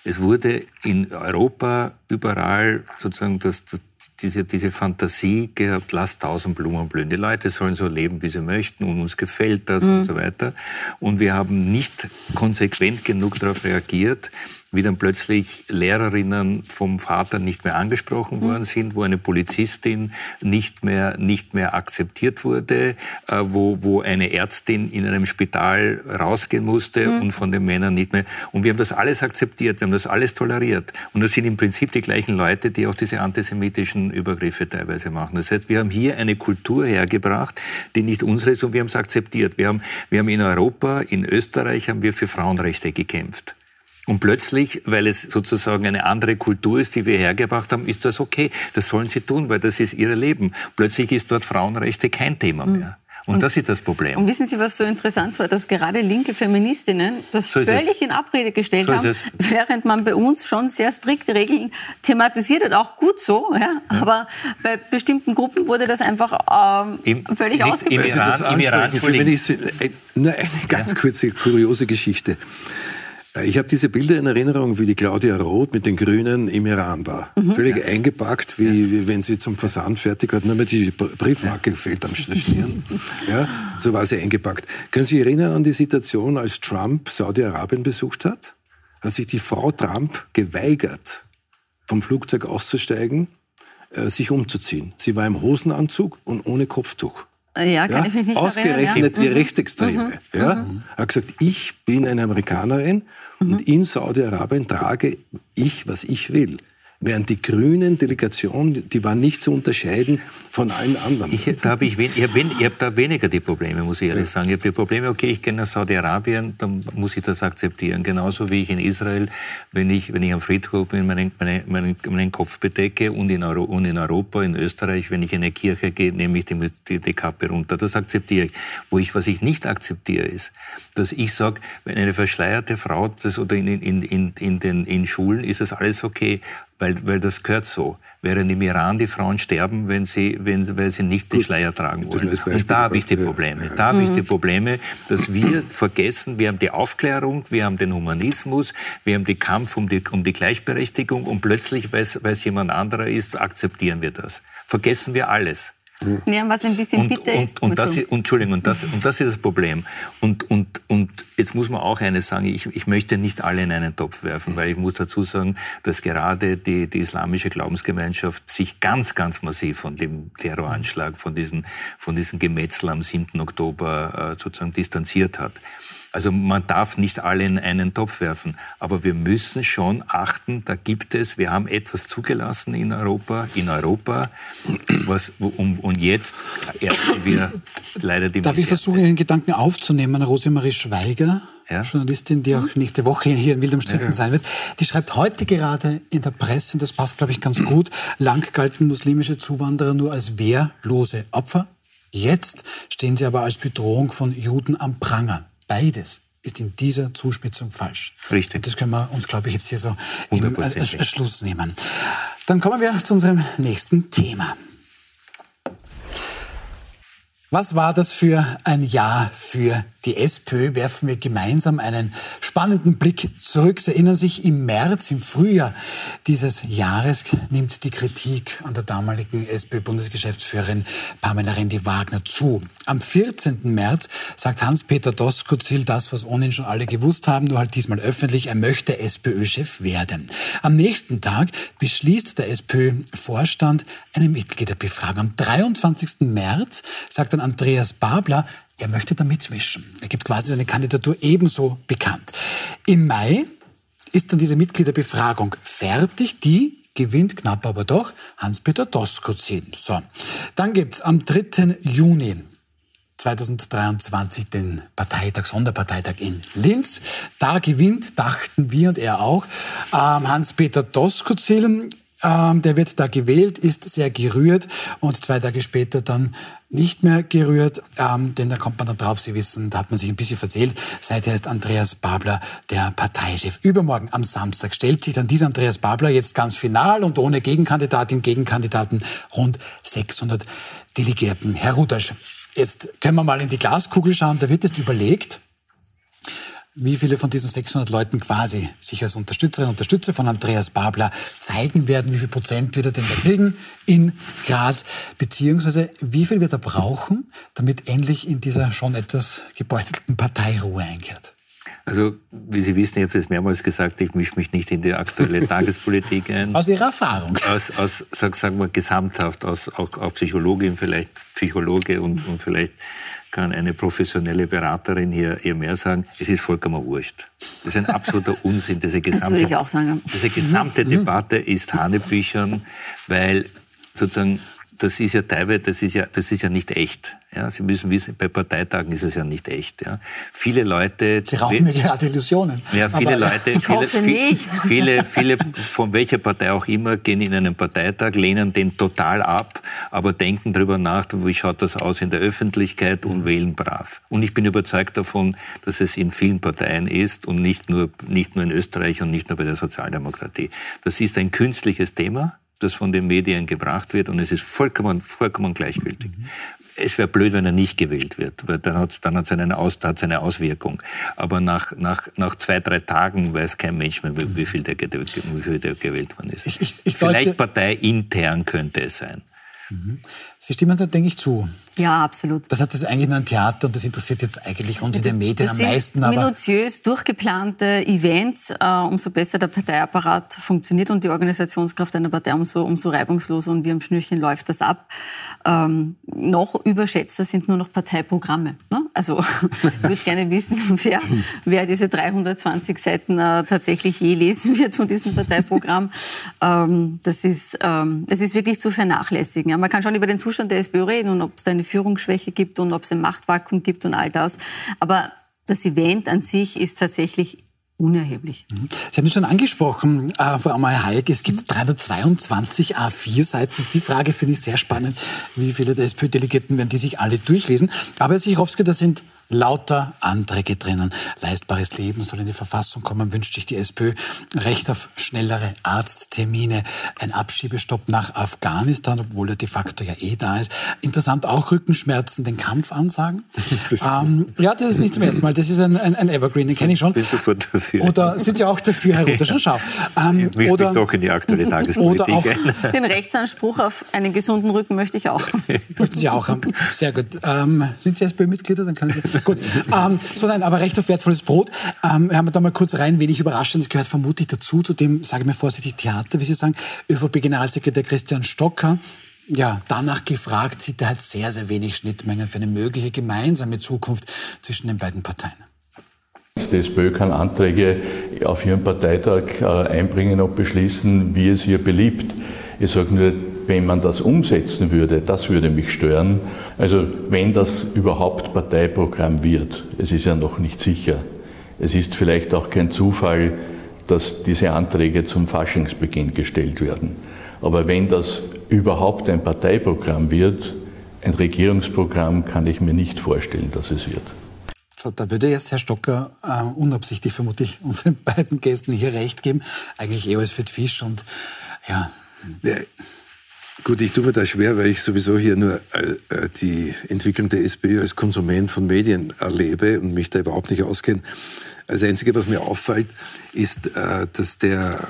Es wurde in Europa überall sozusagen das, das, diese, diese Fantasie gehabt, lass tausend Blumen blühen. Die Leute sollen so leben, wie sie möchten und uns gefällt das mhm. und so weiter. Und wir haben nicht konsequent genug darauf reagiert, wie dann plötzlich Lehrerinnen vom Vater nicht mehr angesprochen mhm. worden sind, wo eine Polizistin nicht mehr, nicht mehr akzeptiert wurde, äh, wo, wo eine Ärztin in einem Spital rausgehen musste mhm. und von den Männern nicht mehr. Und wir haben das alles akzeptiert, wir haben das alles toleriert. Und das sind im Prinzip die gleichen Leute, die auch diese antisemitischen Übergriffe teilweise machen. Das heißt, wir haben hier eine Kultur hergebracht, die nicht unsere ist und wir haben es akzeptiert. Wir haben, wir haben in Europa, in Österreich haben wir für Frauenrechte gekämpft. Und plötzlich, weil es sozusagen eine andere Kultur ist, die wir hergebracht haben, ist das okay. Das sollen sie tun, weil das ist ihr Leben. Plötzlich ist dort Frauenrechte kein Thema hm. mehr. Und, und, das ist das Problem. Und wissen Sie, was so interessant war, dass gerade linke Feministinnen das so völlig in Abrede gestellt so haben, während man bei uns schon sehr strikte Regeln thematisiert hat, auch gut so. Ja? ja. Aber bei bestimmten Gruppen wurde das einfach ähm, Im, völlig ausgebildet. Im Iran, im Iran Feministin, äh, nur eine ganz kurze kuriose Geschichte. Äh, ich habe diese Bilder in Erinnerung, wie die Claudia Roth mit den Grünen im Iran war. Mhm. Völlig ja. eingepackt, wie, wie, wenn sie zum Versand fertig hat, nur mehr die Briefmarke gefällt am Stirn. ja, so war sie eingepackt. Können Sie sich erinnern an die Situation, als Trump Saudi-Arabien besucht hat? Hat sich die Frau Trump geweigert, vom Flugzeug auszusteigen, äh, sich umzuziehen. Sie war im Hosenanzug und ohne Kopftuch. Ja, kann ja, ich mich nicht Ausgerechnet erinnern, ja. die mhm. Rechtsextreme. Mhm. Ja, mhm. hat gesagt, ich bin eine Amerikanerin mhm. und in Saudi-Arabien trage ich, was ich will. Während die grünen Delegation, die war nicht zu unterscheiden von allen anderen. Ich, da habe ich, ich habe hab da weniger die Probleme, muss ich ehrlich ja. sagen. Ich habe die Probleme, okay, ich gehe nach Saudi-Arabien, dann muss ich das akzeptieren. Genauso wie ich in Israel, wenn ich, wenn ich am Friedhof bin, meinen, meinen, meinen, meinen Kopf bedecke und in, Euro, und in Europa, in Österreich, wenn ich in eine Kirche gehe, nehme ich die, die, die Kappe runter. Das akzeptiere ich. Wo ich, was ich nicht akzeptiere, ist, dass ich sage, wenn eine verschleierte Frau das oder in, in, in, in, den, in Schulen ist das alles okay weil, weil das gehört so. Während im Iran die Frauen sterben, wenn sie, wenn, weil sie nicht den Schleier tragen wollen. Und da habe ich die Probleme. Da habe ich die Probleme, dass wir vergessen, wir haben die Aufklärung, wir haben den Humanismus, wir haben den Kampf um die, um die Gleichberechtigung und plötzlich, weil es jemand anderer ist, akzeptieren wir das. Vergessen wir alles. Ja, was ein bisschen und, bitter und, ist. Und, das, und, Entschuldigung, und das, und das ist das Problem. Und, und, und jetzt muss man auch eines sagen, ich, ich möchte nicht alle in einen Topf werfen, weil ich muss dazu sagen, dass gerade die, die islamische Glaubensgemeinschaft sich ganz, ganz massiv von dem Terroranschlag, von diesen, von diesen Gemetzel am 7. Oktober äh, sozusagen distanziert hat. Also man darf nicht alle in einen Topf werfen. Aber wir müssen schon achten, da gibt es, wir haben etwas zugelassen in Europa, in Europa, was, um, und jetzt ernten wir leider die Darf ich versuchen, Ihren Gedanken aufzunehmen, Rosemarie Schweiger? ja? Journalistin, die auch nächste Woche hier in Wild umstritten ja, sein wird, die schreibt heute gerade in der Presse, und das passt, glaube ich, ganz gut, lang galten muslimische Zuwanderer nur als wehrlose Opfer. Jetzt stehen sie aber als Bedrohung von Juden am Pranger. Beides ist in dieser Zuspitzung falsch. Richtig. Und das können wir uns, glaube ich, jetzt hier so im Schluss nehmen. Dann kommen wir zu unserem nächsten Thema. Was war das für ein Jahr für die SPÖ? Werfen wir gemeinsam einen spannenden Blick zurück. Sie erinnern sich, im März, im Frühjahr dieses Jahres nimmt die Kritik an der damaligen SPÖ-Bundesgeschäftsführerin Pamela Rendi-Wagner zu. Am 14. März sagt Hans-Peter Doskozil das, was ohnehin schon alle gewusst haben, nur halt diesmal öffentlich, er möchte SPÖ-Chef werden. Am nächsten Tag beschließt der SPÖ-Vorstand eine Mitgliederbefragung. Am 23. März sagt dann Andreas Babler, er möchte da mitmischen. Er gibt quasi seine Kandidatur ebenso bekannt. Im Mai ist dann diese Mitgliederbefragung fertig. Die gewinnt knapp aber doch Hans-Peter Doskozin. So, dann gibt es am 3. Juni 2023 den Parteitag, Sonderparteitag in Linz. Da gewinnt, dachten wir und er auch, ähm, Hans-Peter Doskozil. Ähm, der wird da gewählt, ist sehr gerührt und zwei Tage später dann nicht mehr gerührt, ähm, denn da kommt man dann drauf, Sie wissen, da hat man sich ein bisschen verzählt. Seither ist Andreas Babler der Parteichef. Übermorgen am Samstag stellt sich dann dieser Andreas Babler jetzt ganz final und ohne Gegenkandidatin, Gegenkandidaten rund 600 Delegierten. Herr Rudasch, jetzt können wir mal in die Glaskugel schauen, da wird jetzt überlegt, wie viele von diesen 600 Leuten quasi sich als Unterstützerinnen und Unterstützer von Andreas Babler zeigen werden, wie viel Prozent wird er denn da kriegen in Graz, beziehungsweise wie viel wird er brauchen, damit endlich in dieser schon etwas gebeutelten Partei Ruhe einkehrt. Also, wie Sie wissen, ich habe es mehrmals gesagt, ich mische mich nicht in die aktuelle Tagespolitik ein. Aus Ihrer Erfahrung? Aus, aus sag, sagen wir, gesamthaft, aus, auch, auch Psychologin, vielleicht Psychologe und, und vielleicht kann eine professionelle Beraterin hier, hier mehr sagen, es ist vollkommen wurscht. Das ist ein absoluter Unsinn. Diese gesamte, das würde ich auch sagen. Diese gesamte Debatte ist Hanebüchern, weil sozusagen das ist ja teilweise, das ist ja, das ist ja nicht echt. Ja, Sie müssen wissen, bei Parteitagen ist es ja nicht echt. Ja. Viele Leute. Sie rauchen mir gerade Illusionen. Ja, viele Leute, ich viele, nicht. viele, viele, von welcher Partei auch immer, gehen in einen Parteitag, lehnen den total ab, aber denken darüber nach, wie schaut das aus in der Öffentlichkeit und wählen brav. Und ich bin überzeugt davon, dass es in vielen Parteien ist und nicht nur, nicht nur in Österreich und nicht nur bei der Sozialdemokratie. Das ist ein künstliches Thema das von den Medien gebracht wird und es ist vollkommen, vollkommen gleichgültig. Mhm. Es wäre blöd, wenn er nicht gewählt wird, weil dann hat es dann hat's eine, Aus, hat's eine Auswirkung. Aber nach, nach, nach zwei, drei Tagen weiß kein Mensch mehr, wie viel der, wie viel der gewählt worden ist. Ich, ich, ich Vielleicht parteiintern könnte es sein. Sie stimmen da, denke ich, zu. Ja, absolut. Das heißt, das ist eigentlich nur ein Theater und das interessiert jetzt eigentlich uns in den Medien am meisten. Aber minutiös durchgeplante Events, äh, umso besser der Parteiapparat funktioniert und die Organisationskraft einer Partei, umso, umso reibungsloser und wie am Schnürchen läuft das ab. Ähm, noch überschätzter sind nur noch Parteiprogramme. Ne? Also ich würde gerne wissen, wer, wer diese 320 Seiten äh, tatsächlich je lesen wird von diesem Parteiprogramm. Ähm, das, ist, ähm, das ist wirklich zu vernachlässigen. Ja, man kann schon über den Zustand der SPÖ reden und ob es da eine Führungsschwäche gibt und ob es ein Machtvakuum gibt und all das. Aber das Event an sich ist tatsächlich unerheblich. Mhm. Sie haben es schon angesprochen, äh, Frau Meyer-Hayek, es gibt 322 A4-Seiten. Die Frage finde ich sehr spannend. Wie viele der SPÖ-Delegierten werden die sich alle durchlesen? Aber Herr Sichowski, das sind lauter Anträge drinnen. Leistbares Leben soll in die Verfassung kommen, wünscht sich die SPÖ. Recht auf schnellere Arzttermine, ein Abschiebestopp nach Afghanistan, obwohl er de facto ja eh da ist. Interessant auch Rückenschmerzen, den Kampf ansagen. ähm, ja, das ist nicht zum ersten Mal. Das ist ein, ein, ein Evergreen, den kenne ich schon. Bin sofort dafür. Oder sind Sie auch dafür, Herr Ruther? Schon schau. Ähm, ich oder, doch in die aktuelle Tagespolitik oder auch, Den Rechtsanspruch auf einen gesunden Rücken möchte ich auch. Möchten Sie auch haben. Sehr gut. Ähm, sind Sie SPÖ-Mitglieder? Dann kann ich Gut, ähm, so nein, aber recht auf wertvolles Brot. Ähm, wir haben da mal kurz rein, wenig überraschend, das gehört vermutlich dazu, zu dem, sage ich mir vorsichtig, Theater, wie Sie sagen, ÖVP-Generalsekretär Christian Stocker, ja, danach gefragt, sieht er halt sehr, sehr wenig Schnittmengen für eine mögliche gemeinsame Zukunft zwischen den beiden Parteien. Die SPÖ kann Anträge auf ihren Parteitag äh, einbringen und beschließen, wie es ihr beliebt. Ich sage nur, wenn man das umsetzen würde, das würde mich stören. Also wenn das überhaupt Parteiprogramm wird, es ist ja noch nicht sicher. Es ist vielleicht auch kein Zufall, dass diese Anträge zum Faschingsbeginn gestellt werden. Aber wenn das überhaupt ein Parteiprogramm wird, ein Regierungsprogramm kann ich mir nicht vorstellen, dass es wird. So, da würde jetzt Herr Stocker äh, unabsichtlich vermutlich unseren beiden Gästen hier recht geben. Eigentlich eh alles für Fisch und ja. Gut, ich tue mir da schwer, weil ich sowieso hier nur äh, äh die Entwicklung der SPÖ als Konsument von Medien erlebe und mich da überhaupt nicht auskenne. Das Einzige, was mir auffällt, ist, äh, dass der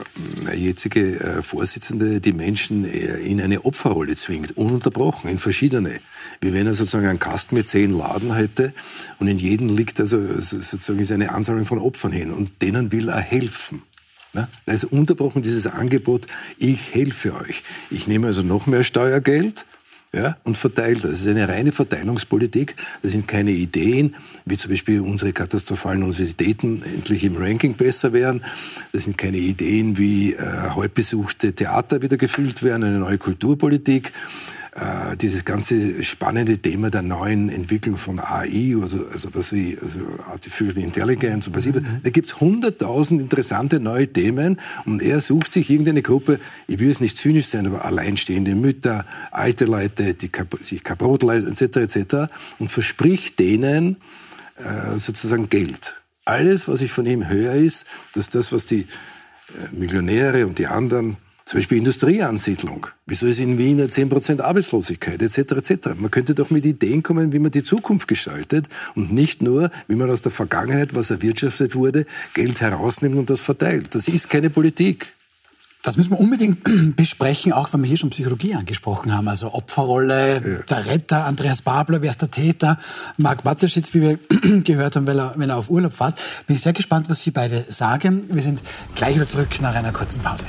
äh, jetzige Vorsitzende die Menschen in eine Opferrolle zwingt, ununterbrochen, in verschiedene. Wie wenn er sozusagen einen Kasten mit zehn Laden hätte und in jedem liegt also sozusagen eine Ansammlung von Opfern hin und denen will er helfen. Da ist unterbrochen dieses Angebot, ich helfe euch. Ich nehme also noch mehr Steuergeld ja, und verteilt das. Es ist eine reine Verteilungspolitik. Das sind keine Ideen, wie zum Beispiel unsere katastrophalen Universitäten endlich im Ranking besser wären. Das sind keine Ideen, wie äh, halbbesuchte Theater wieder gefüllt werden, eine neue Kulturpolitik äh, dieses ganze spannende Thema der neuen Entwicklung von AI, also, also was ich, also Artificial Intelligence und was ich, mhm. da gibt es hunderttausend interessante neue Themen und er sucht sich irgendeine Gruppe, ich will es nicht zynisch sein, aber alleinstehende Mütter, alte Leute, die sich kein Brot leisten, etc., etc. und verspricht denen äh, sozusagen Geld. Alles, was ich von ihm höre, ist, dass das, was die äh, Millionäre und die anderen zum Beispiel Industrieansiedlung. Wieso ist in Wien 10% Arbeitslosigkeit etc. etc. Man könnte doch mit Ideen kommen, wie man die Zukunft gestaltet und nicht nur, wie man aus der Vergangenheit, was erwirtschaftet wurde, Geld herausnimmt und das verteilt. Das ist keine Politik. Das müssen wir unbedingt besprechen, auch wenn wir hier schon Psychologie angesprochen haben. Also Opferrolle, ja. der Retter, Andreas Babler, wer ist der Täter? Marc Matteschitz, wie wir gehört haben, weil er, wenn er auf Urlaub fährt. Bin ich sehr gespannt, was Sie beide sagen. Wir sind gleich wieder zurück nach einer kurzen Pause.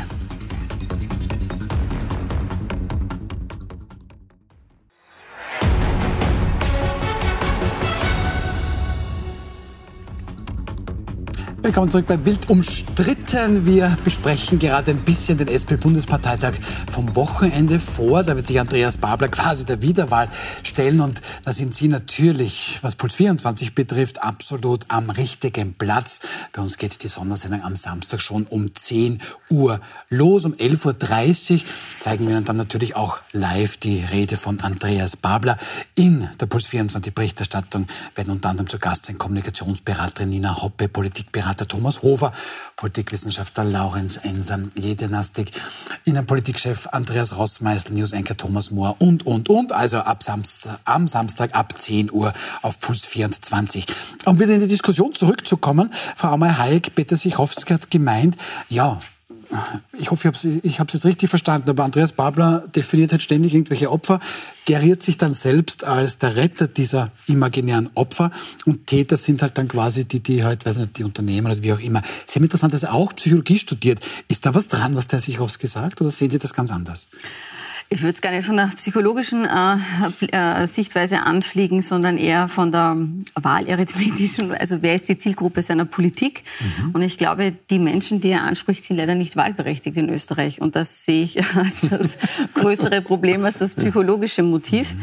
Willkommen zurück bei Wild umstritten. Wir besprechen gerade ein bisschen den SP-Bundesparteitag vom Wochenende vor. Da wird sich Andreas Babler quasi der Wiederwahl stellen. Und da sind Sie natürlich, was Puls 24 betrifft, absolut am richtigen Platz. Bei uns geht die Sondersendung am Samstag schon um 10 Uhr los. Um 11.30 Uhr zeigen wir dann natürlich auch live die Rede von Andreas Babler. In der Puls 24 Berichterstattung werden unter anderem zu Gast sein Kommunikationsberaterin Nina Hoppe, Politikberaterin Berater Thomas Hofer, Politikwissenschaftler Laurenz Enser, Jedenastik, Innenpolitikchef Andreas Rossmeißel, News-Anchor Thomas Mohr und, und, und. Also ab Samstag, am Samstag ab 10 Uhr auf Puls 24. Um wieder in die Diskussion zurückzukommen, Frau Amey-Hayek, Peter Sichowski hat gemeint, ja, ich hoffe, ich habe es jetzt richtig verstanden, aber Andreas Babler definiert halt ständig irgendwelche Opfer, geriert sich dann selbst als der Retter dieser imaginären Opfer und Täter sind halt dann quasi die, die halt, weiß nicht, die Unternehmen oder wie auch immer. Sehr interessant, dass er auch Psychologie studiert. Ist da was dran, was der sich aufs gesagt oder sehen Sie das ganz anders? Ich würde es gar nicht von der psychologischen äh, äh, Sichtweise anfliegen, sondern eher von der wahlarithmetischen, also wer ist die Zielgruppe seiner Politik? Mhm. Und ich glaube, die Menschen, die er anspricht, sind leider nicht wahlberechtigt in Österreich. Und das sehe ich als das größere Problem als das psychologische Motiv. Mhm.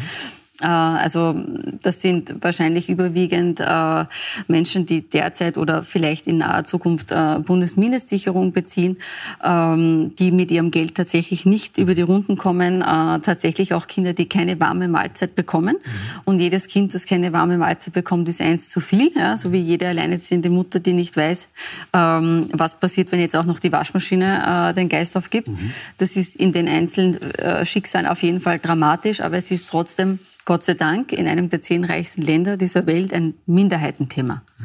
Äh, also das sind wahrscheinlich überwiegend äh, Menschen, die derzeit oder vielleicht in naher Zukunft äh, Bundesmindestsicherung beziehen, ähm, die mit ihrem Geld tatsächlich nicht über die Runden kommen. Tatsächlich auch Kinder, die keine warme Mahlzeit bekommen. Mhm. Und jedes Kind, das keine warme Mahlzeit bekommt, ist eins zu viel. Ja? So wie jede alleinerziehende Mutter, die nicht weiß, ähm, was passiert, wenn jetzt auch noch die Waschmaschine den Geist aufgibt. Mhm. Das ist in den einzelnen Schicksalen auf jeden Fall dramatisch, aber es ist trotzdem Gott sei Dank in einem der zehn reichsten Länder dieser Welt ein Minderheitenthema. Mhm.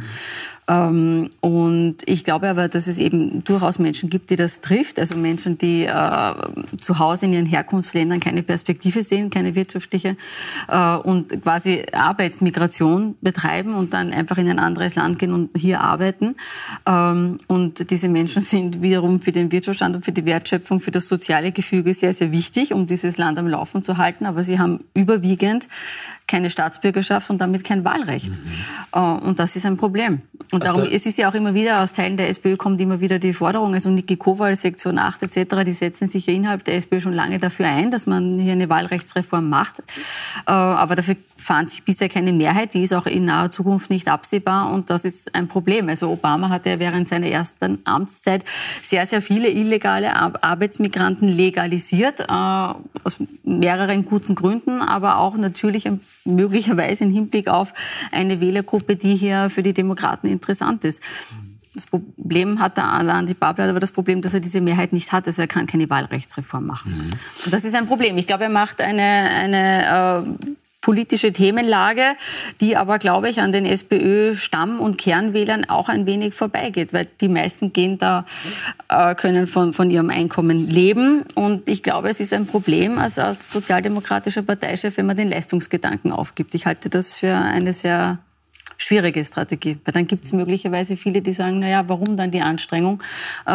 Ähm, und ich glaube aber, dass es eben durchaus Menschen gibt, die das trifft. Also Menschen, die äh, zu Hause in ihren Herkunftsländern keine Perspektive sehen, keine wirtschaftliche äh, und quasi Arbeitsmigration betreiben und dann einfach in ein anderes Land gehen und hier arbeiten. Ähm, und diese Menschen sind wiederum für den Wirtschaftsstandort, für die Wertschöpfung, für das soziale Gefüge sehr, sehr wichtig, um dieses Land am Laufen zu halten. Aber sie haben überwiegend keine Staatsbürgerschaft und damit kein Wahlrecht. Mhm. Und das ist ein Problem. Und darum, es ist ja auch immer wieder, aus Teilen der SPÖ kommt immer wieder die Forderung, also Niki Kowal, Sektion 8 etc., die setzen sich ja innerhalb der SPÖ schon lange dafür ein, dass man hier eine Wahlrechtsreform macht. Äh, aber dafür fand sich bisher keine Mehrheit, die ist auch in naher Zukunft nicht absehbar und das ist ein Problem. Also Obama hat ja während seiner ersten Amtszeit sehr, sehr viele illegale Arbeitsmigranten legalisiert, äh, aus mehreren guten Gründen, aber auch natürlich möglicherweise im Hinblick auf eine Wählergruppe, die hier für die Demokraten interessant ist. Das Problem hat der Andi Babler aber das Problem, dass er diese Mehrheit nicht hat. Also er kann keine Wahlrechtsreform machen. Mhm. Und das ist ein Problem. Ich glaube, er macht eine, eine äh, politische Themenlage, die aber, glaube ich, an den SPÖ-Stamm- und Kernwählern auch ein wenig vorbeigeht, weil die meisten gehen da, äh, können von, von ihrem Einkommen leben. Und ich glaube, es ist ein Problem als, als sozialdemokratischer Parteichef, wenn man den Leistungsgedanken aufgibt. Ich halte das für eine sehr schwierige Strategie. Weil dann gibt es möglicherweise viele, die sagen, naja, warum dann die Anstrengung? Äh,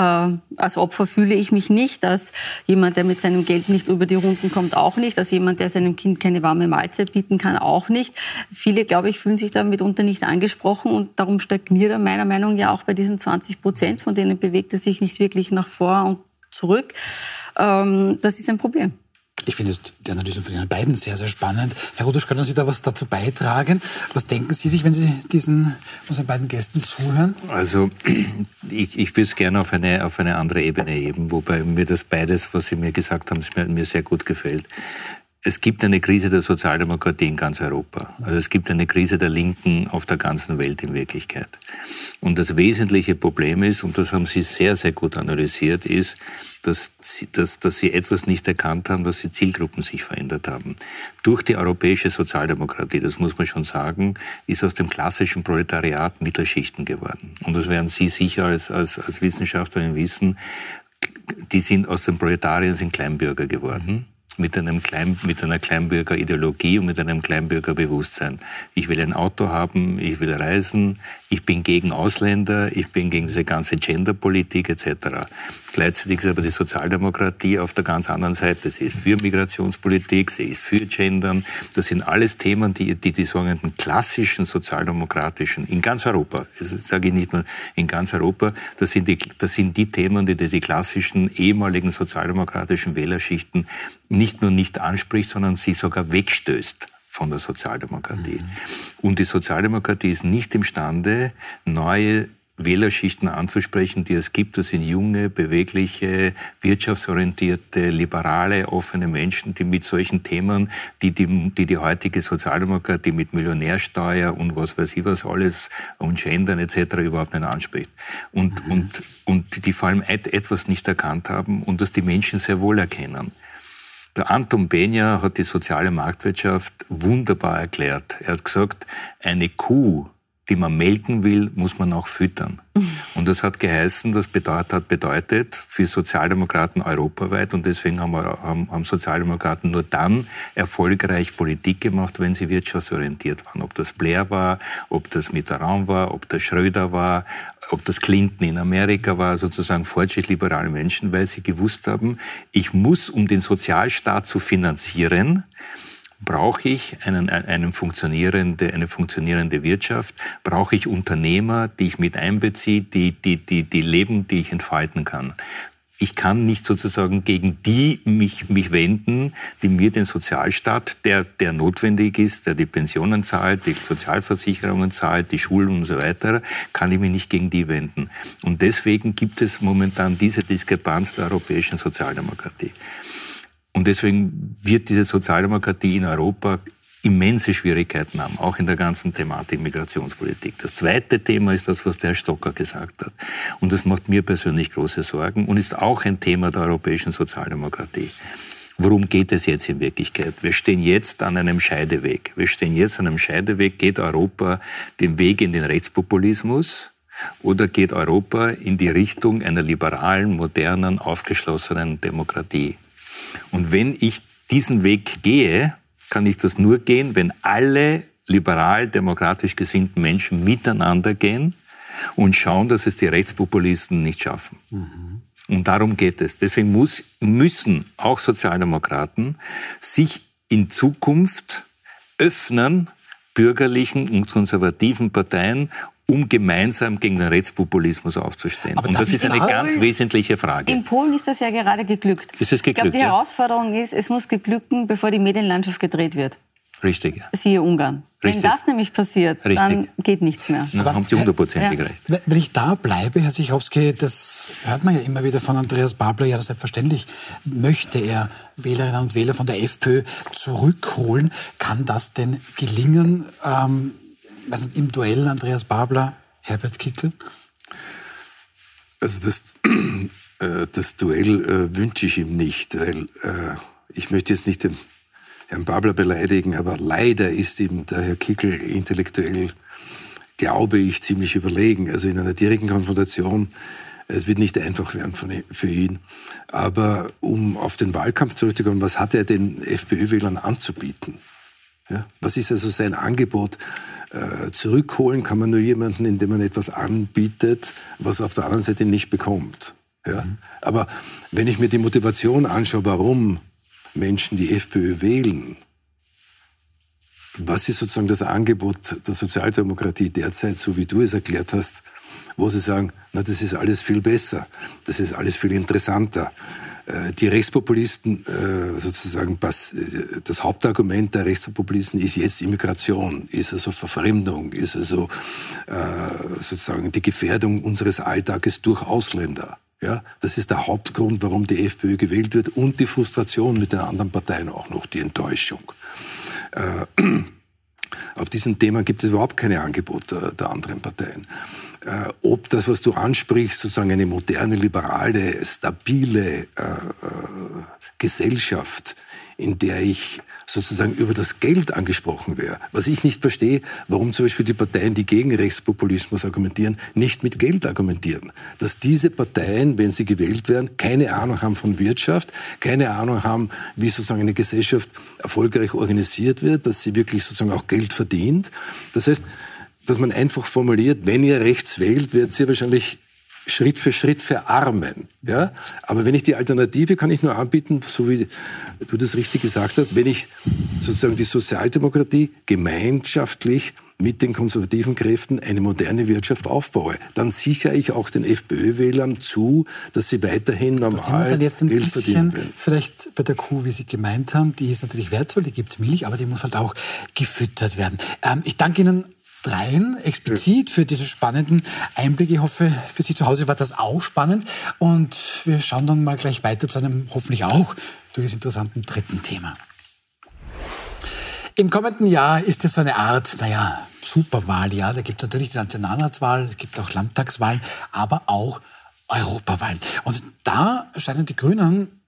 als Opfer fühle ich mich nicht, als jemand, der mit seinem Geld nicht über die Runden kommt, auch nicht, als jemand, der seinem Kind keine warme Mahlzeit bieten kann, auch nicht. Viele, glaube ich, fühlen sich da mitunter nicht angesprochen und darum stagniert er meiner Meinung nach ja auch bei diesen 20 Prozent, von denen bewegt er sich nicht wirklich nach vor und zurück. Ähm, das ist ein Problem. Ich finde die Analyse von Ihnen beiden sehr, sehr spannend. Herr Rudusch, können Sie da was dazu beitragen? Was denken Sie sich, wenn Sie diesen unseren beiden Gästen zuhören? Also ich, ich würde es gerne auf eine, auf eine andere Ebene heben, wobei mir das beides, was Sie mir gesagt haben, mir, mir sehr gut gefällt. Es gibt eine Krise der Sozialdemokratie in ganz Europa. Also es gibt eine Krise der Linken auf der ganzen Welt in Wirklichkeit. Und das wesentliche Problem ist, und das haben Sie sehr, sehr gut analysiert, ist, dass, sie, dass, dass sie etwas nicht erkannt haben, dass die Zielgruppen sich verändert haben. Durch die europäische Sozialdemokratie, das muss man schon sagen, ist aus dem klassischen Proletariat Mittelschichten geworden. Und das werden Sie sicher als, als, als Wissenschaftlerin wissen, die sind aus den Proletarien sind Kleinbürger geworden mit, einem Klein, mit einer Kleinbürgerideologie und mit einem Kleinbürgerbewusstsein. Ich will ein Auto haben, ich will reisen, ich bin gegen Ausländer, ich bin gegen diese ganze Genderpolitik etc. Gleichzeitig ist aber die Sozialdemokratie auf der ganz anderen Seite. Sie ist für Migrationspolitik, sie ist für Gendern. Das sind alles Themen, die die, die sogenannten klassischen sozialdemokratischen in ganz Europa, das sage ich nicht nur in ganz Europa, das sind die, das sind die Themen, die diese klassischen ehemaligen sozialdemokratischen Wählerschichten nicht nur nicht anspricht, sondern sie sogar wegstößt von der Sozialdemokratie. Mhm. Und die Sozialdemokratie ist nicht imstande, neue Wählerschichten anzusprechen, die es gibt. Das sind junge, bewegliche, wirtschaftsorientierte, liberale, offene Menschen, die mit solchen Themen, die die, die, die heutige Sozialdemokratie mit Millionärsteuer und was weiß ich was alles und Gendern etc. überhaupt nicht anspricht. Und, mhm. und, und die vor allem etwas nicht erkannt haben und das die Menschen sehr wohl erkennen. Der Anton Benja hat die soziale Marktwirtschaft wunderbar erklärt. Er hat gesagt, eine Kuh, die man melken will, muss man auch füttern. Und das hat geheißen, das bedeutet, hat bedeutet für Sozialdemokraten europaweit und deswegen haben, wir, haben, haben Sozialdemokraten nur dann erfolgreich Politik gemacht, wenn sie wirtschaftsorientiert waren. Ob das Blair war, ob das Mitterrand war, ob das Schröder war, ob das Clinton in Amerika war, sozusagen fortschrittliberale Menschen, weil sie gewusst haben, ich muss, um den Sozialstaat zu finanzieren, brauche ich einen, einen funktionierende, eine funktionierende Wirtschaft, brauche ich Unternehmer, die ich mit einbeziehe, die, die, die, die leben, die ich entfalten kann ich kann nicht sozusagen gegen die mich, mich wenden, die mir den Sozialstaat, der, der notwendig ist, der die Pensionen zahlt, die Sozialversicherungen zahlt, die Schulen und so weiter, kann ich mich nicht gegen die wenden. Und deswegen gibt es momentan diese Diskrepanz der europäischen Sozialdemokratie. Und deswegen wird diese Sozialdemokratie in Europa immense Schwierigkeiten haben, auch in der ganzen Thematik Migrationspolitik. Das zweite Thema ist das, was der Herr Stocker gesagt hat. Und das macht mir persönlich große Sorgen und ist auch ein Thema der europäischen Sozialdemokratie. Worum geht es jetzt in Wirklichkeit? Wir stehen jetzt an einem Scheideweg. Wir stehen jetzt an einem Scheideweg. Geht Europa den Weg in den Rechtspopulismus oder geht Europa in die Richtung einer liberalen, modernen, aufgeschlossenen Demokratie? Und wenn ich diesen Weg gehe, kann ich das nur gehen, wenn alle liberal-demokratisch gesinnten Menschen miteinander gehen und schauen, dass es die Rechtspopulisten nicht schaffen. Mhm. Und darum geht es. Deswegen muss, müssen auch Sozialdemokraten sich in Zukunft öffnen bürgerlichen und konservativen Parteien um gemeinsam gegen den Rechtspopulismus aufzustehen. Aber und das ist eine ganz wesentliche Frage. In Polen ist das ja gerade geglückt. Ist es geglückt? Ich glaube, die ja? Herausforderung ist, es muss geglücken, bevor die Medienlandschaft gedreht wird. Richtig. Ja. Siehe Ungarn. Richtig. Wenn das nämlich passiert, Richtig. dann geht nichts mehr. Dann haben Sie hundertprozentig ja. recht. Wenn ich da bleibe, Herr Sichowski, das hört man ja immer wieder von Andreas Babler, ja, selbstverständlich möchte er Wählerinnen und Wähler von der FPÖ zurückholen. Kann das denn gelingen? Ähm, also im Duell Andreas Babler, Herbert Kickel? Also das, äh, das Duell äh, wünsche ich ihm nicht, weil äh, ich möchte jetzt nicht den Herrn Babler beleidigen, aber leider ist ihm der Herr Kickel intellektuell, glaube ich, ziemlich überlegen. Also in einer direkten Konfrontation, es wird nicht einfach werden für ihn. Aber um auf den Wahlkampf zurückzukommen, was hat er den FPÖ-Wählern anzubieten? Ja? Was ist also sein Angebot? Äh, zurückholen kann man nur jemanden, indem man etwas anbietet, was auf der anderen Seite nicht bekommt. Ja? Mhm. Aber wenn ich mir die Motivation anschaue, warum Menschen die FPÖ wählen, was ist sozusagen das Angebot der Sozialdemokratie derzeit, so wie du es erklärt hast, wo sie sagen, na, das ist alles viel besser, das ist alles viel interessanter. Äh, die Rechtspopulisten, äh, sozusagen, äh, das Hauptargument der Rechtspopulisten ist jetzt Immigration, ist also Verfremdung, ist also sozusagen die Gefährdung unseres Alltages durch Ausländer. Ja, das ist der Hauptgrund, warum die FPÖ gewählt wird und die Frustration mit den anderen Parteien auch noch, die Enttäuschung. Auf diesem Thema gibt es überhaupt keine Angebote der anderen Parteien ob das, was du ansprichst, sozusagen eine moderne, liberale, stabile äh, äh, Gesellschaft, in der ich sozusagen über das Geld angesprochen wäre. Was ich nicht verstehe, warum zum Beispiel die Parteien, die gegen Rechtspopulismus argumentieren, nicht mit Geld argumentieren. Dass diese Parteien, wenn sie gewählt werden, keine Ahnung haben von Wirtschaft, keine Ahnung haben, wie sozusagen eine Gesellschaft erfolgreich organisiert wird, dass sie wirklich sozusagen auch Geld verdient. Das heißt, dass man einfach formuliert, wenn ihr rechts wählt, wird ihr wahrscheinlich Schritt für Schritt verarmen. Ja? Aber wenn ich die Alternative kann ich nur anbieten, so wie du das richtig gesagt hast, wenn ich sozusagen die Sozialdemokratie gemeinschaftlich mit den konservativen Kräften eine moderne Wirtschaft aufbaue, dann sichere ich auch den FPÖ-Wählern zu, dass sie weiterhin normal da jetzt ein Geld verdienen werden. Vielleicht bei der Kuh, wie Sie gemeint haben, die ist natürlich wertvoll, die gibt Milch, aber die muss halt auch gefüttert werden. Ähm, ich danke Ihnen dreien explizit für diese spannenden Einblicke. Ich hoffe, für Sie zu Hause war das auch spannend. Und wir schauen dann mal gleich weiter zu einem hoffentlich auch durchaus interessanten dritten Thema. Im kommenden Jahr ist es so eine Art, naja, Superwahljahr. Da gibt es natürlich die Nationalratswahl, es gibt auch Landtagswahlen, aber auch Europawahlen. Und da scheinen die Grünen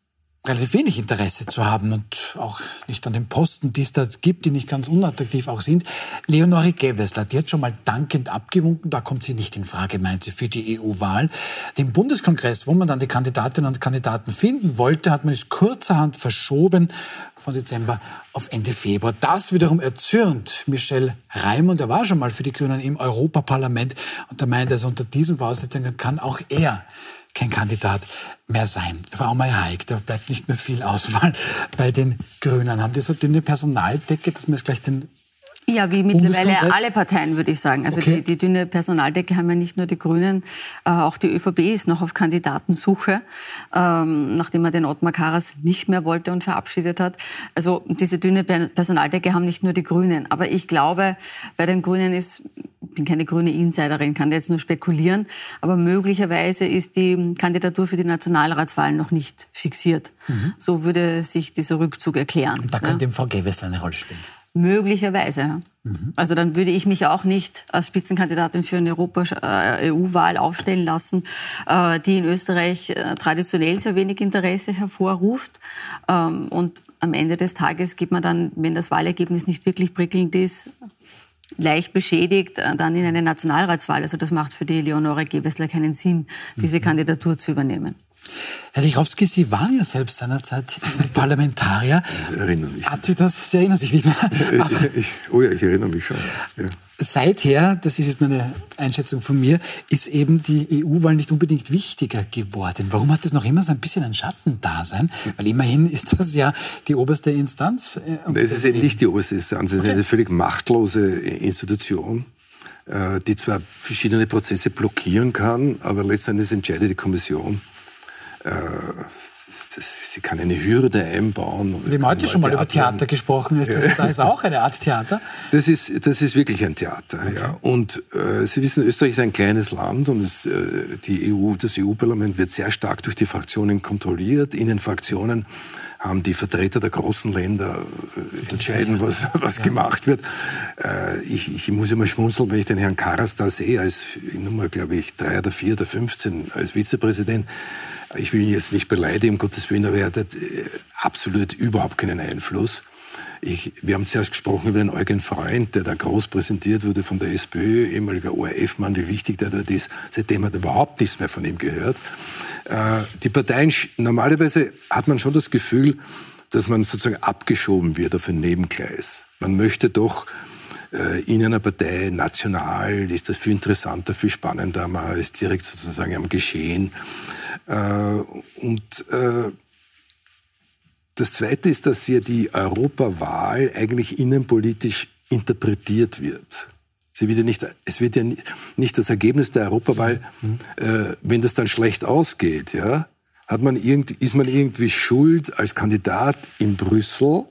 relativ wenig Interesse zu haben und auch nicht an den Posten, die es da gibt, die nicht ganz unattraktiv auch sind. Leonore Gewessler, die hat schon mal dankend abgewunken, da kommt sie nicht in Frage, meint sie, für die EU-Wahl. Den Bundeskongress, wo man dann die Kandidatinnen und Kandidaten finden wollte, hat man es kurzerhand verschoben von Dezember auf Ende Februar. Das wiederum erzürnt Michel Raimund, der war schon mal für die Grünen im Europaparlament und der meint, also unter diesen Voraussetzungen kann auch er kein Kandidat mehr sein. Frau May-Haig, da bleibt nicht mehr viel Auswahl bei den Grünen. Haben die so dünne Personaldecke, dass man jetzt gleich den ja, wie mittlerweile alle Parteien, würde ich sagen. Also okay. die, die, dünne Personaldecke haben ja nicht nur die Grünen, äh, auch die ÖVP ist noch auf Kandidatensuche, ähm, nachdem man den Ottmar Karas nicht mehr wollte und verabschiedet hat. Also diese dünne Personaldecke haben nicht nur die Grünen. Aber ich glaube, bei den Grünen ist, ich bin keine grüne Insiderin, kann jetzt nur spekulieren, aber möglicherweise ist die Kandidatur für die Nationalratswahlen noch nicht fixiert. Mhm. So würde sich dieser Rückzug erklären. Und da könnte ja. Frau Gewessler eine Rolle spielen. Möglicherweise. Mhm. Also dann würde ich mich auch nicht als Spitzenkandidatin für eine EU-Wahl aufstellen lassen, äh, die in Österreich äh, traditionell sehr wenig Interesse hervorruft. Ähm, und am Ende des Tages geht man dann, wenn das Wahlergebnis nicht wirklich prickelnd ist, leicht beschädigt, äh, dann in eine Nationalratswahl. Also das macht für die Leonore Gewessler keinen Sinn, diese mhm. Kandidatur zu übernehmen. Herr Sichowski, Sie waren ja selbst seinerzeit Parlamentarier. Ich erinnere mich. Hat Sie das? Sie erinnern sich nicht mehr. Ich, ich, oh ja, ich erinnere mich schon. Ja. Seither, das ist jetzt nur eine Einschätzung von mir, ist eben die EU-Wahl nicht unbedingt wichtiger geworden. Warum hat das noch immer so ein bisschen ein Schattendasein? Weil immerhin ist das ja die oberste Instanz. Äh, es ist eben nicht die oberste Instanz, es ist eine völlig machtlose Institution äh, die zwar verschiedene Prozesse blockieren kann, aber letztendlich entscheidet die Kommission. Äh, das, sie kann eine Hürde einbauen. Wir haben heute schon mal über Theater gesprochen. Ist das, da ist auch eine Art Theater. Das ist, das ist wirklich ein Theater. Okay. Ja. Und äh, Sie wissen, Österreich ist ein kleines Land und es, äh, die EU, das EU-Parlament wird sehr stark durch die Fraktionen kontrolliert. In den Fraktionen haben die Vertreter der großen Länder äh, entscheiden, was, was ja. gemacht wird. Äh, ich, ich muss immer schmunzeln, wenn ich den Herrn Karas da sehe, als Nummer, glaube ich, drei oder vier oder 15 als Vizepräsident. Ich will ihn jetzt nicht beleidigen, um Gottes Willen, aber er hat äh, absolut überhaupt keinen Einfluss. Ich, wir haben zuerst gesprochen über den Eugen Freund, der da groß präsentiert wurde von der SPÖ, ehemaliger ORF-Mann, wie wichtig der dort ist. Seitdem hat er überhaupt nichts mehr von ihm gehört. Äh, die Parteien, normalerweise hat man schon das Gefühl, dass man sozusagen abgeschoben wird auf ein Nebenkreis. Man möchte doch in einer Partei national ist das viel interessanter, viel spannender, man ist direkt sozusagen am Geschehen. Äh, und äh, das Zweite ist, dass hier die Europawahl eigentlich innenpolitisch interpretiert wird. Sie wird ja nicht, es wird ja nicht das Ergebnis der Europawahl, mhm. äh, wenn das dann schlecht ausgeht, ja, hat man irgend, ist man irgendwie schuld als Kandidat in Brüssel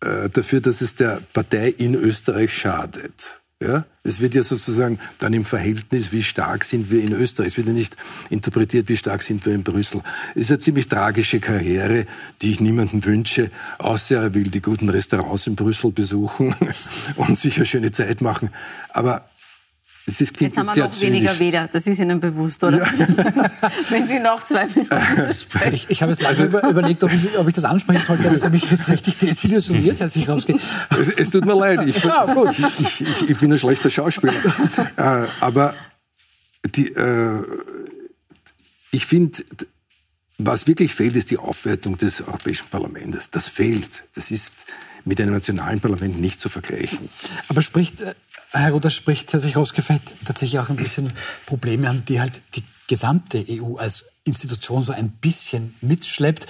äh, dafür, dass es der Partei in Österreich schadet. Ja? Es wird ja sozusagen dann im Verhältnis, wie stark sind wir in Österreich. Es wird ja nicht interpretiert, wie stark sind wir in Brüssel. Es ist eine ziemlich tragische Karriere, die ich niemandem wünsche, außer er will die guten Restaurants in Brüssel besuchen und sich eine schöne Zeit machen. Aber das ist, Jetzt haben wir noch zynisch. weniger Weder, das ist Ihnen bewusst, oder? Ja. Wenn Sie noch zwei Minuten sprechen. Ich, ich habe jetzt also über, überlegt, ob ich, ob ich, das ansprechen sollte, aber es hat mich jetzt richtig desillusioniert, als ich rausgehe. Es, es, tut mir leid, ich, ja, ich, ich, bin ein schlechter Schauspieler. Äh, aber die, äh, ich finde, was wirklich fehlt, ist die Aufwertung des Europäischen Parlaments. Das fehlt. Das ist mit einem nationalen Parlament nicht zu vergleichen. Aber spricht äh, Herr Ruder spricht Herr Sichowski-Fett tatsächlich auch ein bisschen Probleme an, die halt die gesamte EU als Institution so ein bisschen mitschleppt.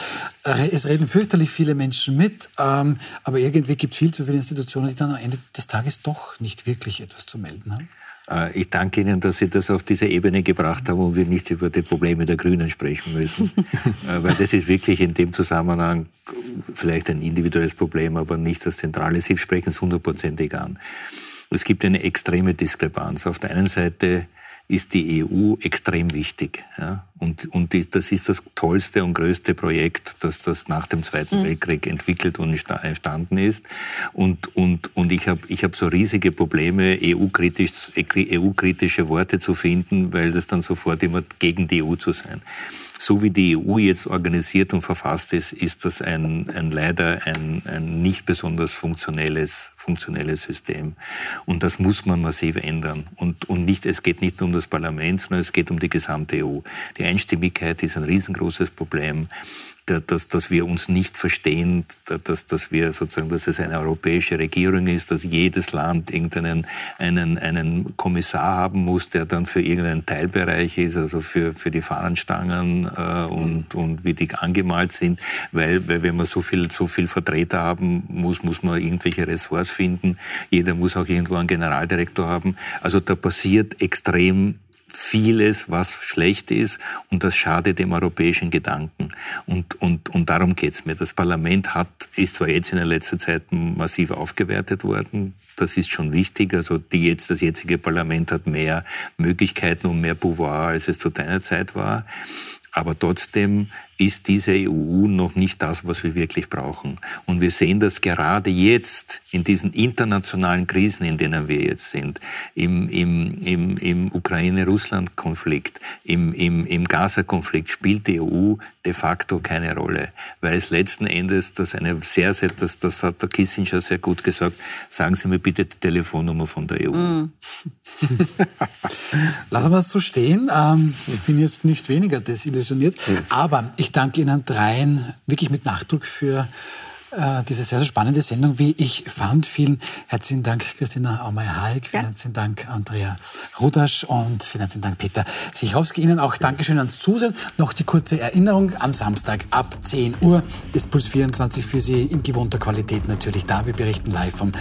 Es reden fürchterlich viele Menschen mit, ähm, aber irgendwie gibt es viel zu viele Institutionen, die dann am Ende des Tages doch nicht wirklich etwas zu melden haben. Äh, ich danke Ihnen, dass Sie das auf diese Ebene gebracht haben und wir nicht über die Probleme der Grünen sprechen müssen. Äh, weil das ist wirklich in dem Zusammenhang vielleicht ein individuelles Problem, aber nicht das Zentrale. Sie sprechen es hundertprozentig an. Es gibt eine extreme Diskrepanz. Auf der einen Seite ist die EU extrem wichtig. Ja? Und, und die, das ist das tollste und größte Projekt, das das nach dem Zweiten mhm. Weltkrieg entwickelt und entstanden ist. Und, und, und ich habe ich hab so riesige Probleme, EU-kritisch, EU-kritische Worte zu finden, weil das dann sofort immer gegen die EU zu sein so wie die EU jetzt organisiert und verfasst ist, ist das ein, ein leider ein, ein nicht besonders funktionelles, funktionelles System. Und das muss man massiv ändern. Und, und nicht, es geht nicht nur um das Parlament, sondern es geht um die gesamte EU. Die Einstimmigkeit ist ein riesengroßes Problem dass, dass wir uns nicht verstehen, dass, dass wir sozusagen, dass es eine europäische Regierung ist, dass jedes Land irgendeinen einen, einen Kommissar haben muss, der dann für irgendeinen Teilbereich ist, also für, für die Fahnenstangen äh, und, und wie die angemalt sind, weil, weil wenn man so viel, so viel Vertreter haben muss, muss man irgendwelche Ressorts finden. Jeder muss auch irgendwo einen Generaldirektor haben. Also da passiert extrem vieles, was schlecht ist und das schadet dem europäischen Gedanken. Und, und, und darum geht's mir. Das Parlament hat, ist zwar jetzt in der letzten Zeit massiv aufgewertet worden, das ist schon wichtig. Also die jetzt, das jetzige Parlament hat mehr Möglichkeiten und mehr Pouvoir, als es zu deiner Zeit war. Aber trotzdem ist diese EU noch nicht das, was wir wirklich brauchen. Und wir sehen das gerade jetzt in diesen internationalen Krisen, in denen wir jetzt sind, im, im, im, im Ukraine-Russland-Konflikt, im, im, im Gaza-Konflikt, spielt die EU de facto keine Rolle, weil es letzten Endes das eine sehr, sehr, das, das hat der Kissinger sehr gut gesagt, sagen Sie mir bitte die Telefonnummer von der EU. Mm. Lassen wir es so stehen. Ähm, ich bin jetzt nicht weniger desillusioniert, aber ich ich danke Ihnen dreien wirklich mit Nachdruck für äh, diese sehr, sehr spannende Sendung, wie ich fand. Vielen herzlichen Dank, Christina Aumeier-Halk. Vielen herzlichen Dank, Andrea Rudasch und vielen herzlichen Dank, Peter Sichrowski. Ihnen auch Dankeschön ans Zusehen. Noch die kurze Erinnerung. Am Samstag ab 10 Uhr ist Puls 24 für Sie in gewohnter Qualität natürlich da. Wir berichten live vom,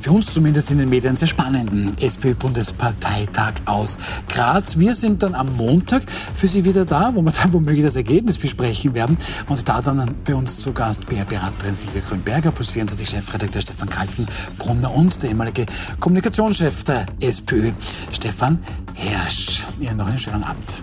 für uns zumindest in den Medien, sehr spannenden SPÖ-Bundesparteitag aus Graz. Wir sind dann am Montag für Sie wieder da, wo wir dann womöglich das Ergebnis besprechen werden. Und da dann bei uns zu Gast PR-Beraterin Silvia Grünberger, plus 24 Chefredakteur Stefan Kaltenbrunner und der ehemalige Kommunikationschef der SPÖ, Stefan Hersch. Ihnen noch einen schönen Abend.